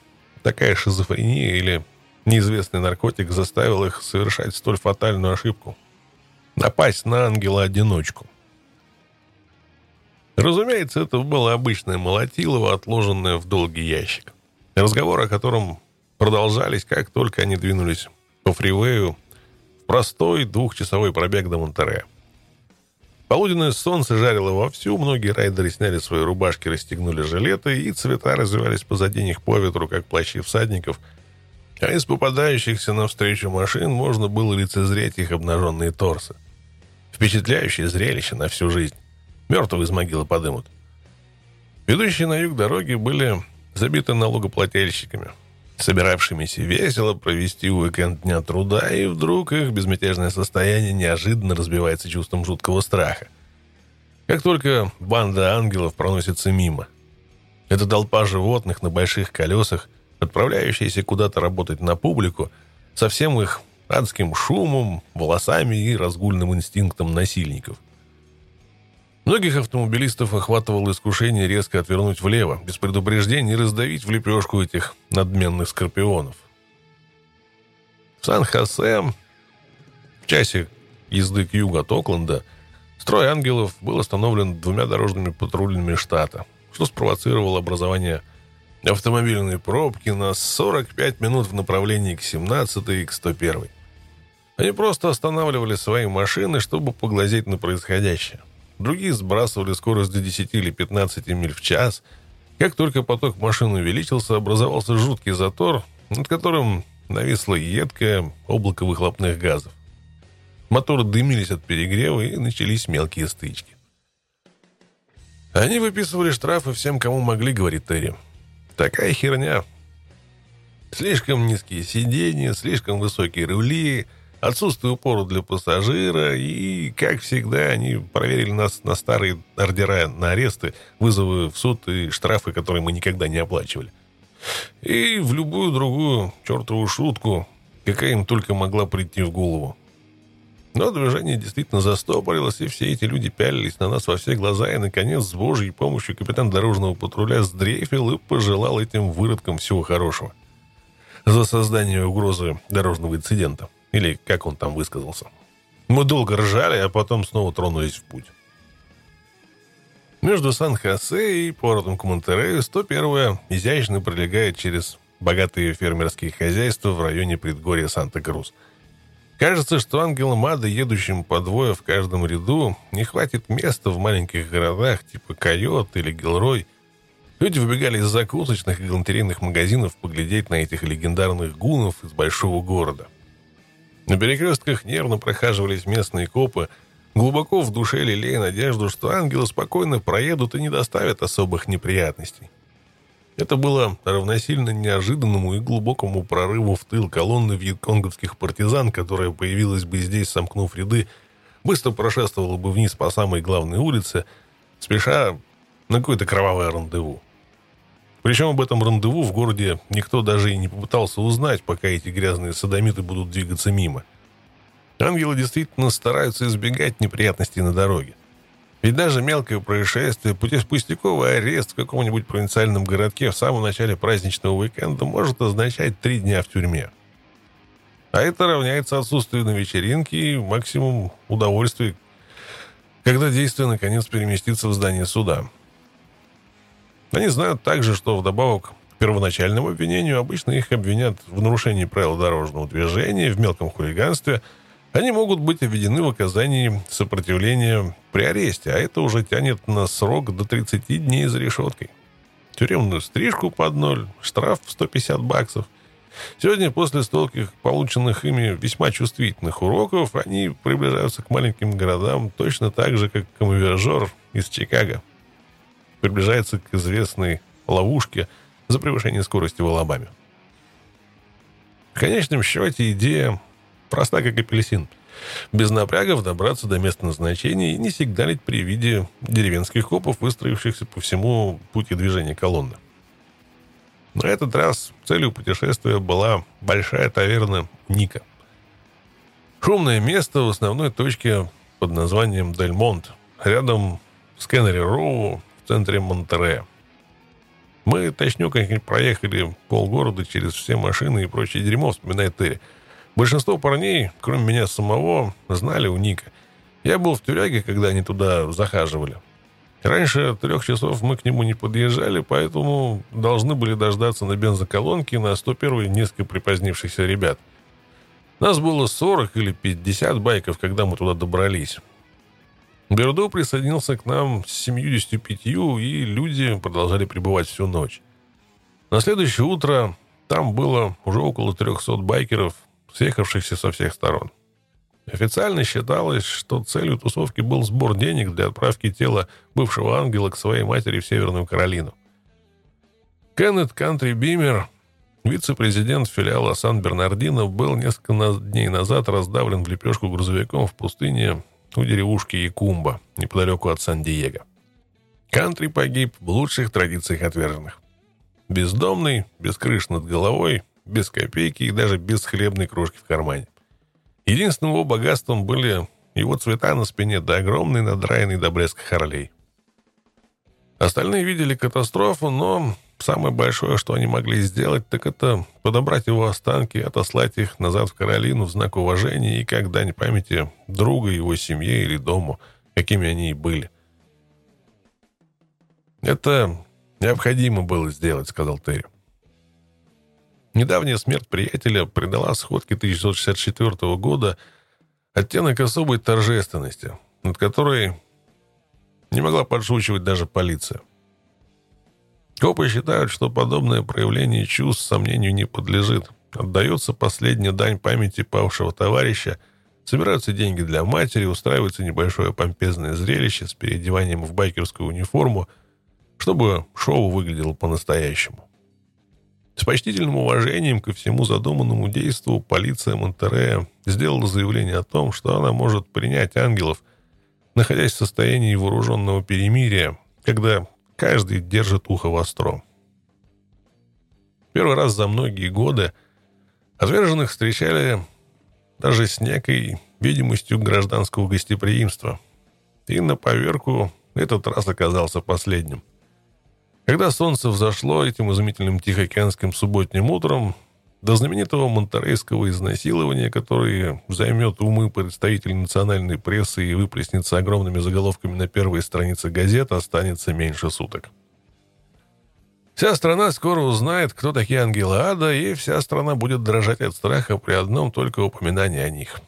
такая шизофрения или неизвестный наркотик заставил их совершать столь фатальную ошибку. Напасть на ангела-одиночку. Разумеется, это было обычное молотилово, отложенное в долгий ящик. Разговоры о котором продолжались, как только они двинулись по фривею в простой двухчасовой пробег до Монтерея. Полуденное солнце жарило вовсю, многие райдеры сняли свои рубашки, расстегнули жилеты, и цвета развивались позади них по ветру, как плащи всадников. А из попадающихся навстречу машин можно было лицезреть их обнаженные торсы. Впечатляющее зрелище на всю жизнь. Мертвые из могилы подымут. Ведущие на юг дороги были забиты налогоплательщиками – собиравшимися весело провести уикенд Дня труда, и вдруг их безмятежное состояние неожиданно разбивается чувством жуткого страха. Как только банда ангелов проносится мимо. Это толпа животных на больших колесах, отправляющиеся куда-то работать на публику, со всем их адским шумом, волосами и разгульным инстинктом насильников. Многих автомобилистов охватывало искушение резко отвернуть влево, без предупреждения и раздавить в лепешку этих надменных скорпионов. В Сан-Хосе, в часе езды к югу от Окленда, строй ангелов был остановлен двумя дорожными патрульными штата, что спровоцировало образование автомобильной пробки на 45 минут в направлении к 17 и к 101. Они просто останавливали свои машины, чтобы поглазеть на происходящее. Другие сбрасывали скорость до 10 или 15 миль в час. Как только поток машин увеличился, образовался жуткий затор, над которым нависло едкое облако выхлопных газов. Моторы дымились от перегрева и начались мелкие стычки. Они выписывали штрафы всем, кому могли, говорит Терри. Такая херня. Слишком низкие сиденья, слишком высокие рули, отсутствие упора для пассажира, и, как всегда, они проверили нас на старые ордера на аресты, вызовы в суд и штрафы, которые мы никогда не оплачивали. И в любую другую чертову шутку, какая им только могла прийти в голову. Но движение действительно застопорилось, и все эти люди пялились на нас во все глаза, и, наконец, с Божьей помощью капитан дорожного патруля сдрейфил и пожелал этим выродкам всего хорошего. За создание угрозы дорожного инцидента. Или как он там высказался. Мы долго ржали, а потом снова тронулись в путь. Между Сан-Хосе и портом Комонтерею 101 изящно пролегает через богатые фермерские хозяйства в районе предгорья Санта-Крус. Кажется, что ангелам ада, едущим по двое в каждом ряду, не хватит места в маленьких городах типа Койот или Гилрой. Люди выбегали из закусочных и галантерейных магазинов поглядеть на этих легендарных гунов из большого города – на перекрестках нервно прохаживались местные копы, глубоко в душе лелея надежду, что ангелы спокойно проедут и не доставят особых неприятностей. Это было равносильно неожиданному и глубокому прорыву в тыл колонны вьетконговских партизан, которая появилась бы здесь, сомкнув ряды, быстро прошествовала бы вниз по самой главной улице, спеша на какое-то кровавое рандеву. Причем об этом рандеву в городе никто даже и не попытался узнать, пока эти грязные садомиты будут двигаться мимо. Ангелы действительно стараются избегать неприятностей на дороге. Ведь даже мелкое происшествие, пустяковый арест в каком-нибудь провинциальном городке в самом начале праздничного уикенда может означать три дня в тюрьме. А это равняется отсутствию на вечеринке и максимум удовольствия, когда действие наконец переместится в здание суда. Они знают также, что вдобавок первоначальному обвинению обычно их обвинят в нарушении правил дорожного движения, в мелком хулиганстве. Они могут быть обведены в оказании сопротивления при аресте, а это уже тянет на срок до 30 дней за решеткой. Тюремную стрижку под ноль, штраф в 150 баксов. Сегодня, после стольких полученных ими весьма чувствительных уроков, они приближаются к маленьким городам точно так же, как камовержор из Чикаго приближается к известной ловушке – за превышение скорости в Алабаме. В конечном счете идея проста, как апельсин. Без напрягов добраться до места назначения и не сигналить при виде деревенских копов, выстроившихся по всему пути движения колонны. На этот раз целью путешествия была большая таверна Ника. Шумное место в основной точке под названием Дельмонт, рядом с Кеннери Роу в центре Монтерея. Мы точнёхонько проехали полгорода через все машины и прочее дерьмо, вспоминает Терри. Большинство парней, кроме меня самого, знали у Ника. Я был в тюряге, когда они туда захаживали. Раньше трех часов мы к нему не подъезжали, поэтому должны были дождаться на бензоколонке на 101 несколько припозднившихся ребят. Нас было 40 или 50 байков, когда мы туда добрались. Бердо присоединился к нам с 75, и люди продолжали пребывать всю ночь. На следующее утро там было уже около 300 байкеров, съехавшихся со всех сторон. Официально считалось, что целью тусовки был сбор денег для отправки тела бывшего ангела к своей матери в Северную Каролину. Кеннет Кантри Бимер, вице-президент филиала Сан-Бернардино, был несколько дней назад раздавлен в лепешку грузовиком в пустыне у деревушки Якумба, неподалеку от Сан-Диего. Кантри погиб в лучших традициях отверженных. Бездомный, без крыш над головой, без копейки и даже без хлебной крошки в кармане. Единственным его богатством были его цвета на спине да огромный надраенный до блеска Харлей. Остальные видели катастрофу, но самое большое, что они могли сделать, так это подобрать его останки, отослать их назад в Каролину в знак уважения и как дань памяти друга, его семье или дому, какими они и были. «Это необходимо было сделать», — сказал Терри. Недавняя смерть приятеля придала сходке 1964 года оттенок особой торжественности, над которой не могла подшучивать даже полиция. Копы считают, что подобное проявление чувств сомнению не подлежит. Отдается последняя дань памяти павшего товарища, собираются деньги для матери, устраивается небольшое помпезное зрелище с переодеванием в байкерскую униформу, чтобы шоу выглядело по-настоящему. С почтительным уважением ко всему задуманному действу полиция Монтерея сделала заявление о том, что она может принять ангелов, находясь в состоянии вооруженного перемирия, когда Каждый держит ухо востро. Первый раз за многие годы отверженных встречали даже с некой видимостью гражданского гостеприимства. И на поверку этот раз оказался последним. Когда солнце взошло этим изумительным тихоокеанским субботним утром, до знаменитого монтерейского изнасилования, которое займет умы представителей национальной прессы и выплеснется огромными заголовками на первой странице газет, останется меньше суток. Вся страна скоро узнает, кто такие ангелы ада, и вся страна будет дрожать от страха при одном только упоминании о них.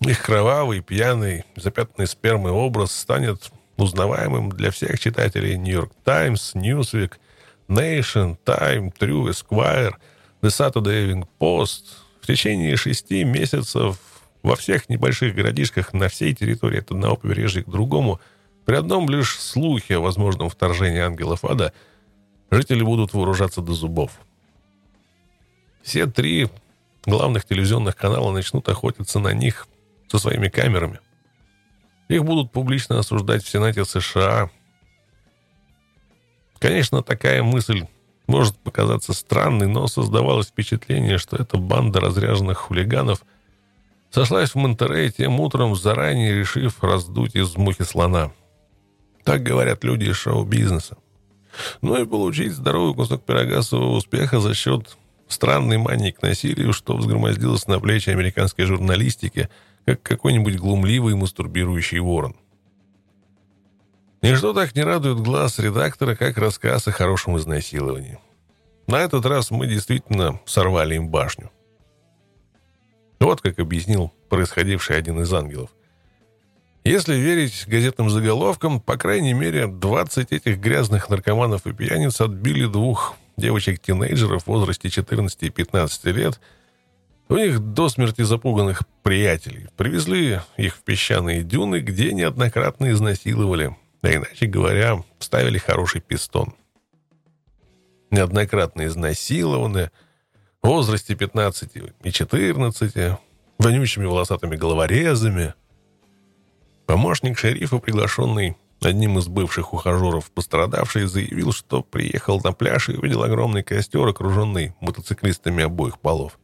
Их кровавый, пьяный, запятнанный спермой образ станет узнаваемым для всех читателей «Нью-Йорк Таймс», «Ньюсвик», «Нейшн», «Тайм», «Трю», «Эсквайр», The Saturday Evening Post в течение шести месяцев во всех небольших городишках на всей территории от одного побережья к другому при одном лишь слухе о возможном вторжении ангелов ада жители будут вооружаться до зубов. Все три главных телевизионных канала начнут охотиться на них со своими камерами. Их будут публично осуждать в Сенате США. Конечно, такая мысль может показаться странной, но создавалось впечатление, что эта банда разряженных хулиганов сошлась в Монтерей тем утром, заранее решив раздуть из мухи слона. Так говорят люди из шоу-бизнеса. Ну и получить здоровый кусок пирога своего успеха за счет странной мании к насилию, что взгромоздилось на плечи американской журналистики, как какой-нибудь глумливый мастурбирующий ворон. Ничто так не радует глаз редактора, как рассказ о хорошем изнасиловании. на этот раз мы действительно сорвали им башню. Вот как объяснил происходивший один из ангелов. Если верить газетным заголовкам, по крайней мере, 20 этих грязных наркоманов и пьяниц отбили двух девочек-тинейджеров в возрасте 14 и 15 лет. У них до смерти запуганных приятелей. Привезли их в песчаные дюны, где неоднократно изнасиловали. А иначе говоря, вставили хороший пистон. Неоднократно изнасилованы в возрасте 15 и 14, вонючими волосатыми головорезами – Помощник шерифа, приглашенный одним из бывших ухажеров пострадавший, заявил, что приехал на пляж и увидел огромный костер, окруженный мотоциклистами обоих полов.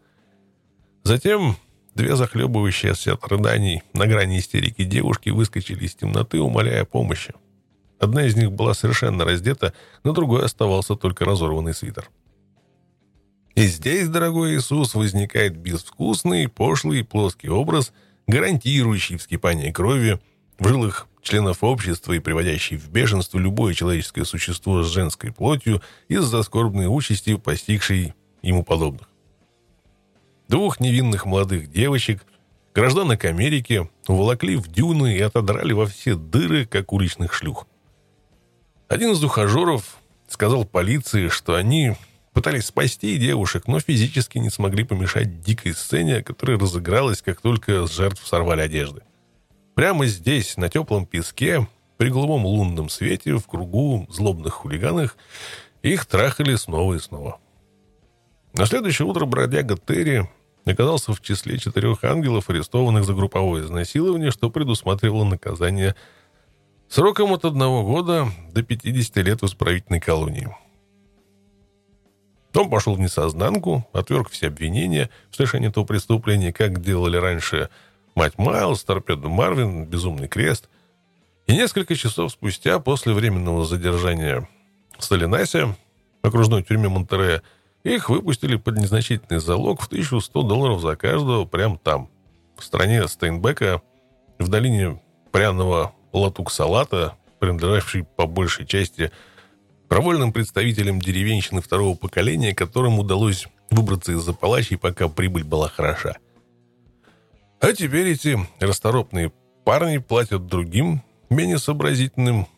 Затем две захлебывающиеся от рыданий на грани истерики девушки выскочили из темноты, умоляя помощи. Одна из них была совершенно раздета, на другой оставался только разорванный свитер. И здесь, дорогой Иисус, возникает безвкусный, пошлый, плоский образ, гарантирующий вскипание крови, в жилах членов общества и приводящий в бешенство любое человеческое существо с женской плотью из-за скорбной участи, постигшей ему подобных. Двух невинных молодых девочек, гражданок Америки, уволокли в дюны и отодрали во все дыры, как уличных шлюх. Один из ухажеров сказал полиции, что они пытались спасти девушек, но физически не смогли помешать дикой сцене, которая разыгралась, как только с жертв сорвали одежды. Прямо здесь, на теплом песке, при голубом лунном свете, в кругу злобных хулиганов, их трахали снова и снова. На следующее утро бродяга Терри оказался в числе четырех ангелов, арестованных за групповое изнасилование, что предусматривало наказание сроком от одного года до 50 лет в исправительной колонии. Он пошел в несознанку, отверг все обвинения в совершении этого преступления, как делали раньше – Мать Майлз, Торпеду Марвин, Безумный Крест. И несколько часов спустя, после временного задержания в Сталинасе, окружной тюрьме Монтерея, их выпустили под незначительный залог в 1100 долларов за каждого прямо там, в стране Стейнбека, в долине пряного латук-салата, принадлежавшей по большей части провольным представителям деревенщины второго поколения, которым удалось выбраться из-за палачей, пока прибыль была хороша – а теперь эти расторопные парни платят другим, менее сообразительным,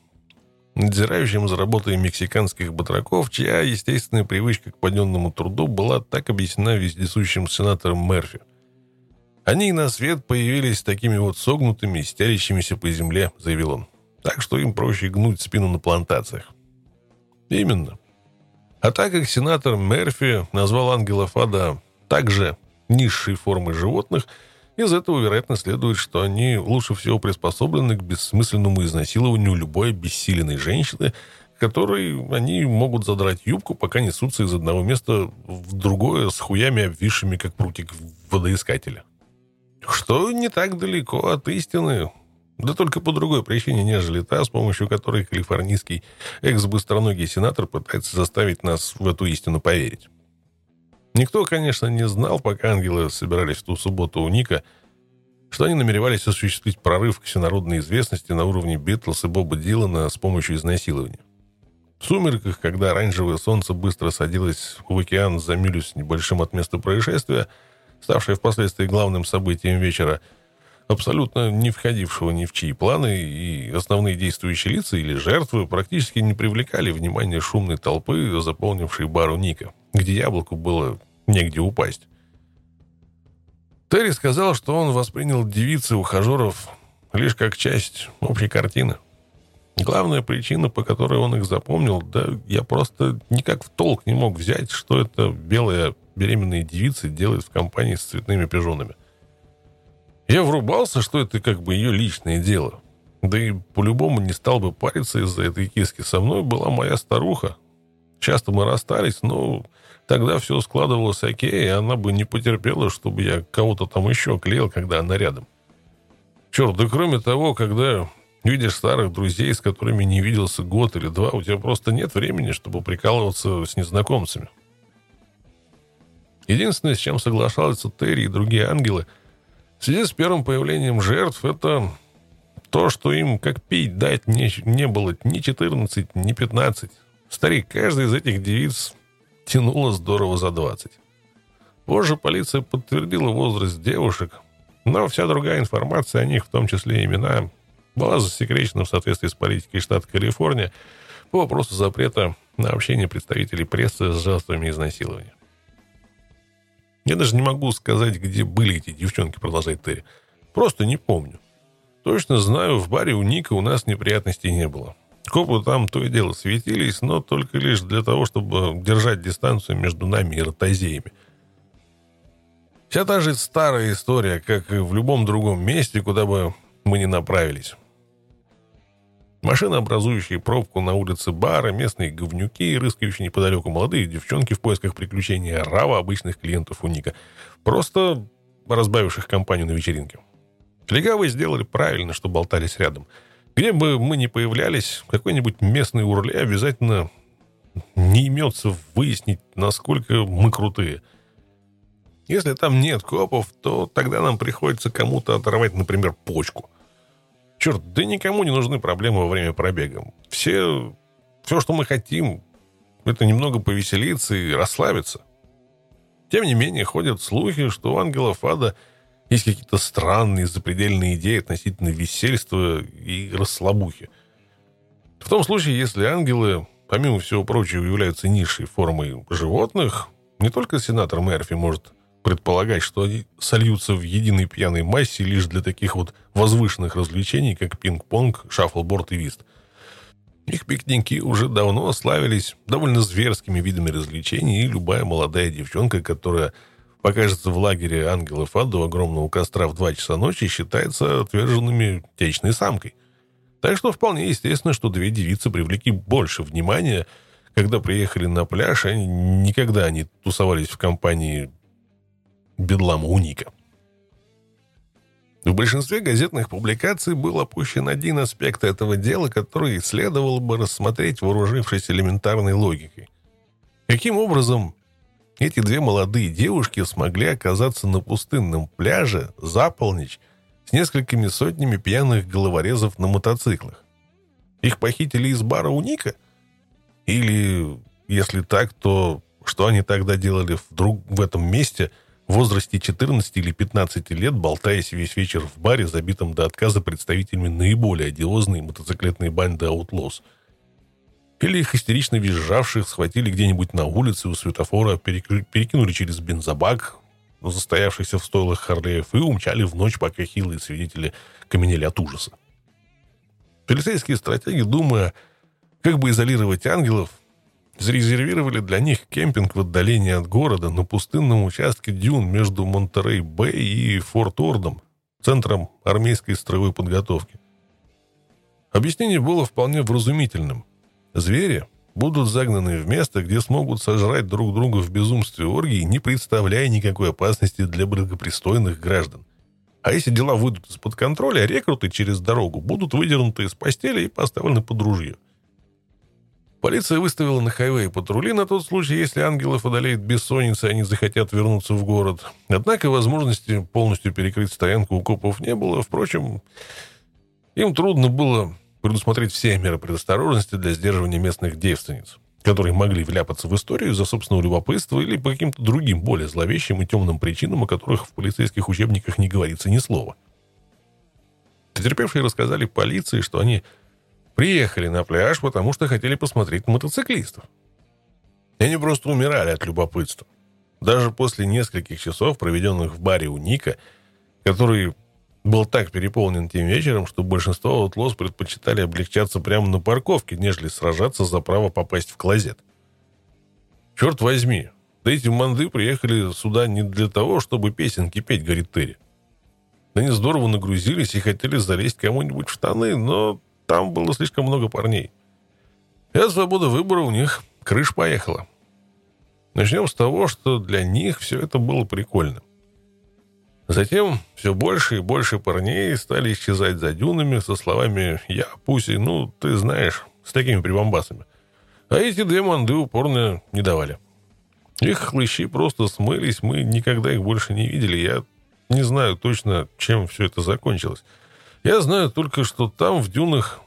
надзирающим за работой мексиканских батраков, чья естественная привычка к подненному труду была так объяснена вездесущим сенатором Мерфи. Они на свет появились такими вот согнутыми, стялящимися по земле, заявил он. Так что им проще гнуть спину на плантациях. Именно. А так как сенатор Мерфи назвал ангелов ада также низшей формой животных – из этого, вероятно, следует, что они лучше всего приспособлены к бессмысленному изнасилованию любой обессиленной женщины, которой они могут задрать юбку, пока несутся из одного места в другое с хуями, обвисшими, как прутик водоискателя. Что не так далеко от истины, да только по другой причине, нежели та, с помощью которой калифорнийский экс-быстроногий сенатор пытается заставить нас в эту истину поверить. Никто, конечно, не знал, пока ангелы собирались в ту субботу у Ника, что они намеревались осуществить прорыв к всенародной известности на уровне Битлз и Боба Дилана с помощью изнасилования. В сумерках, когда оранжевое солнце быстро садилось в океан за милю с небольшим от места происшествия, ставшее впоследствии главным событием вечера, абсолютно не входившего ни в чьи планы, и основные действующие лица или жертвы практически не привлекали внимания шумной толпы, заполнившей бару Ника – где яблоку было негде упасть. Терри сказал, что он воспринял девицы ухажеров лишь как часть общей картины. Главная причина, по которой он их запомнил, да я просто никак в толк не мог взять, что это белая беременная девица делает в компании с цветными пижонами. Я врубался, что это как бы ее личное дело. Да и по-любому не стал бы париться из-за этой киски. Со мной была моя старуха. Часто мы расстались, но Тогда все складывалось окей, и она бы не потерпела, чтобы я кого-то там еще клеил, когда она рядом. Черт, да кроме того, когда видишь старых друзей, с которыми не виделся год или два, у тебя просто нет времени, чтобы прикалываться с незнакомцами. Единственное, с чем соглашался Терри и другие ангелы, в связи с первым появлением жертв, это то, что им как пить дать не, не было ни 14, ни 15. Старик, каждый из этих девиц тянуло здорово за 20. Позже полиция подтвердила возраст девушек, но вся другая информация о них, в том числе имена, была засекречена в соответствии с политикой штата Калифорния по вопросу запрета на общение представителей прессы с жертвами изнасилования. Я даже не могу сказать, где были эти девчонки, продолжает Терри. Просто не помню. Точно знаю, в баре у Ника у нас неприятностей не было. Копы там то и дело светились, но только лишь для того, чтобы держать дистанцию между нами и ротозеями. Вся та же старая история, как и в любом другом месте, куда бы мы ни направились. Машины, образующие пробку на улице бара, местные говнюки, рыскающие неподалеку молодые девчонки в поисках приключений, рава обычных клиентов у Ника. Просто разбавивших компанию на вечеринке. Легавые сделали правильно, что болтались рядом. Где бы мы ни появлялись, какой-нибудь местный урле обязательно не имется выяснить, насколько мы крутые. Если там нет копов, то тогда нам приходится кому-то оторвать, например, почку. Черт, да никому не нужны проблемы во время пробега. Все, все, что мы хотим, это немного повеселиться и расслабиться. Тем не менее, ходят слухи, что у ангелов ада есть какие-то странные запредельные идеи относительно весельства и расслабухи. В том случае, если ангелы, помимо всего прочего, являются низшей формой животных, не только сенатор Мерфи может предполагать, что они сольются в единой пьяной массе лишь для таких вот возвышенных развлечений, как пинг-понг, шаффлборд и вист. Их пикники уже давно славились довольно зверскими видами развлечений, и любая молодая девчонка, которая покажется в лагере ангелов ада огромного костра в 2 часа ночи, считается отверженными течной самкой. Так что вполне естественно, что две девицы привлекли больше внимания, когда приехали на пляж, они никогда не тусовались в компании бедлама у Ника. В большинстве газетных публикаций был опущен один аспект этого дела, который следовало бы рассмотреть, вооружившись элементарной логикой. Каким образом эти две молодые девушки смогли оказаться на пустынном пляже за полночь с несколькими сотнями пьяных головорезов на мотоциклах? Их похитили из бара у Ника? Или, если так, то что они тогда делали вдруг в этом месте – в возрасте 14 или 15 лет, болтаясь весь вечер в баре, забитом до отказа представителями наиболее одиозной мотоциклетной банды «Аутлос». Или их истерично визжавших схватили где-нибудь на улице у светофора, перекинули через бензобак, застоявшихся в стойлах Харлеев, и умчали в ночь, пока хилые свидетели каменели от ужаса. Полицейские стратеги, думая, как бы изолировать ангелов, зарезервировали для них кемпинг в отдалении от города на пустынном участке дюн между Монтерей-Бэй и Форт-Ордом, центром армейской строевой подготовки. Объяснение было вполне вразумительным. Звери будут загнаны в место, где смогут сожрать друг друга в безумстве оргии, не представляя никакой опасности для благопристойных граждан. А если дела выйдут из-под контроля, рекруты через дорогу будут выдернуты из постели и поставлены под ружье. Полиция выставила на хайвей патрули на тот случай, если ангелов одолеет бессонница, и они захотят вернуться в город. Однако возможности полностью перекрыть стоянку у копов не было. Впрочем, им трудно было предусмотреть все меры предосторожности для сдерживания местных девственниц, которые могли вляпаться в историю из-за собственного любопытства или по каким-то другим более зловещим и темным причинам, о которых в полицейских учебниках не говорится ни слова. Потерпевшие рассказали полиции, что они Приехали на пляж, потому что хотели посмотреть мотоциклистов. И они просто умирали от любопытства. Даже после нескольких часов, проведенных в баре у Ника, который был так переполнен тем вечером, что большинство аутлос предпочитали облегчаться прямо на парковке, нежели сражаться за право попасть в клозет. Черт возьми, да эти манды приехали сюда не для того, чтобы песенки петь, говорит Терри. Они здорово нагрузились и хотели залезть кому-нибудь в штаны, но там было слишком много парней. И от свободы выбора у них крыш поехала. Начнем с того, что для них все это было прикольно. Затем все больше и больше парней стали исчезать за дюнами со словами «Я, Пуси, ну, ты знаешь», с такими прибамбасами. А эти две манды упорно не давали. Их хлыщи просто смылись, мы никогда их больше не видели. Я не знаю точно, чем все это закончилось. Я знаю только, что там, в дюнах,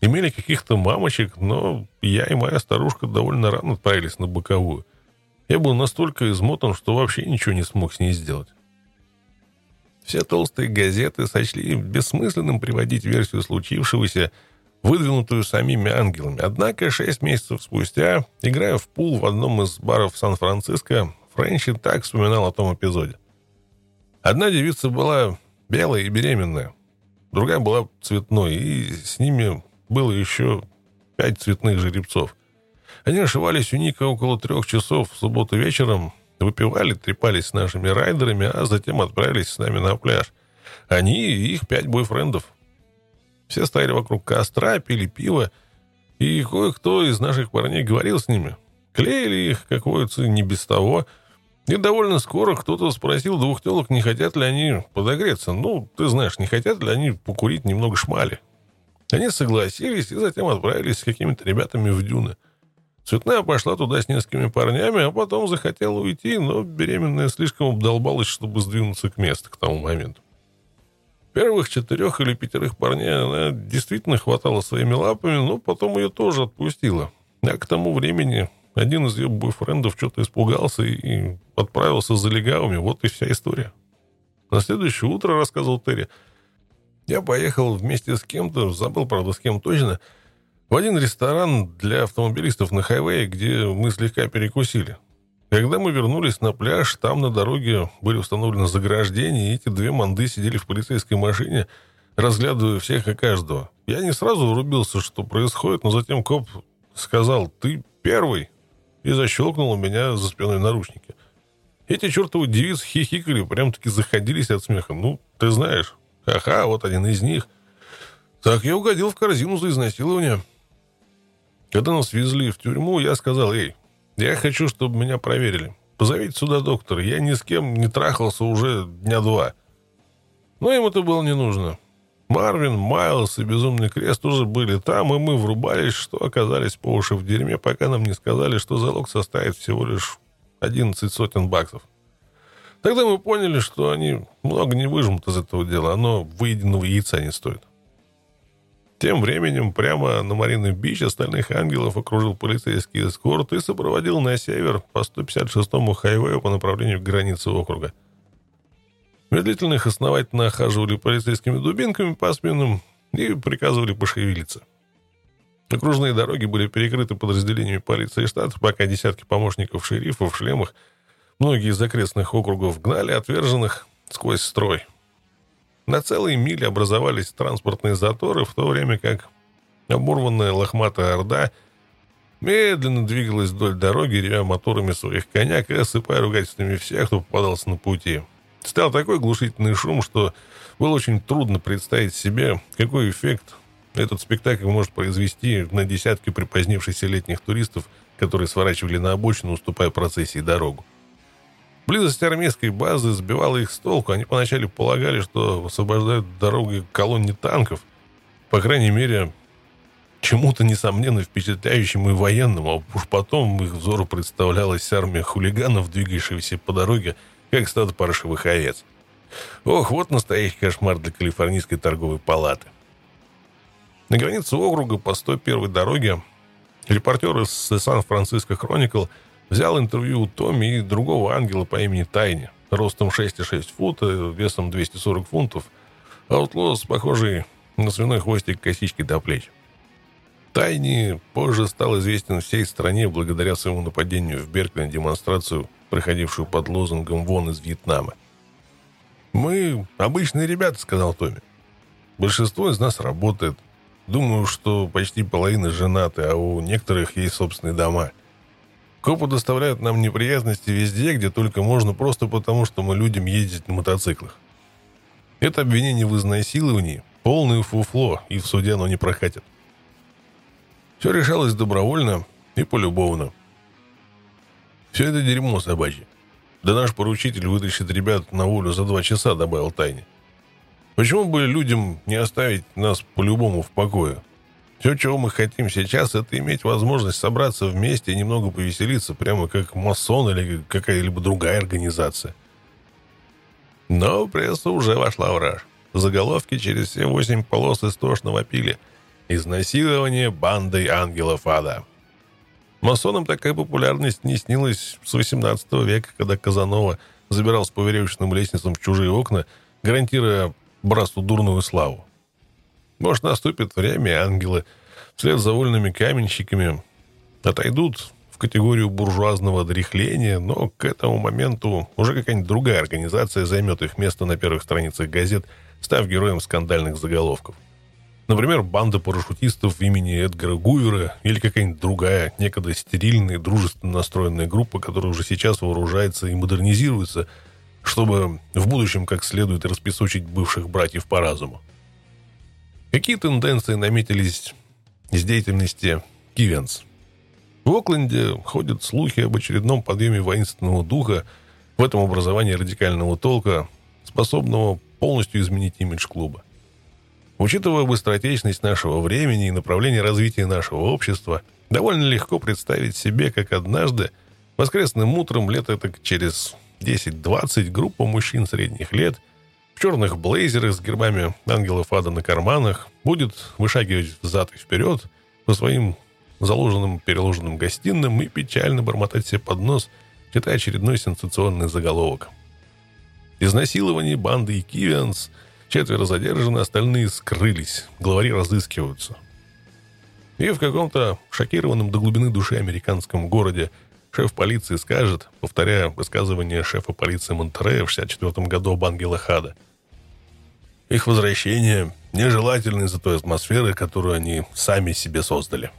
имели каких-то мамочек, но я и моя старушка довольно рано отправились на боковую. Я был настолько измотан, что вообще ничего не смог с ней сделать. Все толстые газеты сочли бессмысленным приводить версию случившегося, выдвинутую самими ангелами. Однако шесть месяцев спустя, играя в пул в одном из баров Сан-Франциско, Френчи так вспоминал о том эпизоде. Одна девица была белая и беременная, другая была цветной, и с ними было еще пять цветных жеребцов. Они ошивались у Ника около трех часов в субботу вечером, выпивали, трепались с нашими райдерами, а затем отправились с нами на пляж. Они и их пять бойфрендов. Все стояли вокруг костра, пили пиво, и кое-кто из наших парней говорил с ними. Клеили их, как водится, не без того. И довольно скоро кто-то спросил двух телок, не хотят ли они подогреться. Ну, ты знаешь, не хотят ли они покурить немного шмали. Они согласились и затем отправились с какими-то ребятами в дюны. Цветная пошла туда с несколькими парнями, а потом захотела уйти, но беременная слишком обдолбалась, чтобы сдвинуться к месту к тому моменту. Первых четырех или пятерых парней она действительно хватала своими лапами, но потом ее тоже отпустила. А к тому времени один из ее бойфрендов что-то испугался и отправился за легавыми. Вот и вся история. На следующее утро, рассказывал Терри, я поехал вместе с кем-то, забыл, правда, с кем точно, в один ресторан для автомобилистов на хайвее, где мы слегка перекусили. Когда мы вернулись на пляж, там на дороге были установлены заграждения, и эти две манды сидели в полицейской машине, разглядывая всех и каждого. Я не сразу врубился, что происходит, но затем коп сказал «ты первый» и защелкнул у меня за спиной наручники. Эти чертовы девицы хихикали, прям-таки заходились от смеха. Ну, ты знаешь, ха-ха, вот один из них. Так я угодил в корзину за изнасилование. Когда нас везли в тюрьму, я сказал, эй, я хочу, чтобы меня проверили. Позовите сюда доктора. Я ни с кем не трахался уже дня два. Но им это было не нужно. Марвин, Майлз и Безумный Крест тоже были там, и мы врубались, что оказались по уши в дерьме, пока нам не сказали, что залог составит всего лишь 11 сотен баксов. Тогда мы поняли, что они много не выжмут из этого дела, оно выеденного яйца не стоит. Тем временем прямо на Маринный бич остальных ангелов окружил полицейский эскорт и сопроводил на север по 156-му хайвею по направлению к границе округа. Медлительных основательно охаживали полицейскими дубинками по спинам и приказывали пошевелиться. Окружные дороги были перекрыты подразделениями полиции штата, пока десятки помощников шерифов в шлемах многие из окрестных округов гнали отверженных сквозь строй. На целые мили образовались транспортные заторы, в то время как оборванная лохматая орда медленно двигалась вдоль дороги, ревя моторами своих коняк и осыпая ругательствами всех, кто попадался на пути. Стал такой глушительный шум, что было очень трудно представить себе, какой эффект этот спектакль может произвести на десятки припозднившихся летних туристов, которые сворачивали на обочину, уступая процессии дорогу. Близость армейской базы сбивала их с толку. Они поначалу полагали, что освобождают дороги колонне танков. По крайней мере, чему-то несомненно впечатляющему и военному, а уж потом их взору представлялась армия хулиганов, двигающихся по дороге, как стадо паршивых овец. Ох, вот настоящий кошмар для Калифорнийской торговой палаты. На границе округа по 101 дороге репортер из Сан-Франциско Хроникл – Взял интервью у Томми и другого ангела по имени Тайни, ростом 6,6 фута, весом 240 фунтов. Аутлос, похожий на свиной хвостик косички до плеч. Тайни позже стал известен всей стране благодаря своему нападению в Беркли на демонстрацию, проходившую под лозунгом «Вон из Вьетнама». «Мы обычные ребята», — сказал Томми. «Большинство из нас работает. Думаю, что почти половина женаты, а у некоторых есть собственные дома. Копы доставляют нам неприятности везде, где только можно, просто потому, что мы людям ездить на мотоциклах. Это обвинение в изнасиловании – полное фуфло, и в суде оно не прокатит. Все решалось добровольно и полюбовно. Все это дерьмо собачье. Да наш поручитель вытащит ребят на волю за два часа, добавил Тайне. Почему бы людям не оставить нас по-любому в покое? Все, чего мы хотим сейчас, это иметь возможность собраться вместе и немного повеселиться, прямо как масон или какая-либо другая организация. Но пресса уже вошла в раж. Заголовки через все восемь полос истошно вопили. Изнасилование бандой ангелов ада. Масонам такая популярность не снилась с 18 века, когда Казанова забирался по веревочным лестницам в чужие окна, гарантируя братству дурную славу. Может, наступит время, и ангелы вслед за вольными каменщиками отойдут в категорию буржуазного дряхления, но к этому моменту уже какая-нибудь другая организация займет их место на первых страницах газет, став героем скандальных заголовков. Например, банда парашютистов имени Эдгара Гувера или какая-нибудь другая, некогда стерильная, дружественно настроенная группа, которая уже сейчас вооружается и модернизируется, чтобы в будущем как следует распесочить бывших братьев по разуму. Какие тенденции наметились из деятельности Кивенс? В Окленде ходят слухи об очередном подъеме воинственного духа в этом образовании радикального толка, способного полностью изменить имидж клуба. Учитывая быстротечность нашего времени и направление развития нашего общества, довольно легко представить себе, как однажды, воскресным утром, лет это через 10-20, группа мужчин средних лет в черных блейзерах с гербами ангелов ада на карманах будет вышагивать взад и вперед по своим заложенным переложенным гостиным и печально бормотать себе под нос, читая очередной сенсационный заголовок. Изнасилование банды Кивианс – Четверо задержаны, остальные скрылись. Главари разыскиваются. И в каком-то шокированном до глубины души американском городе шеф полиции скажет, повторяя высказывание шефа полиции Монтерея в 64 году об Ангела Хада. Их возвращение нежелательно из-за той атмосферы, которую они сами себе создали.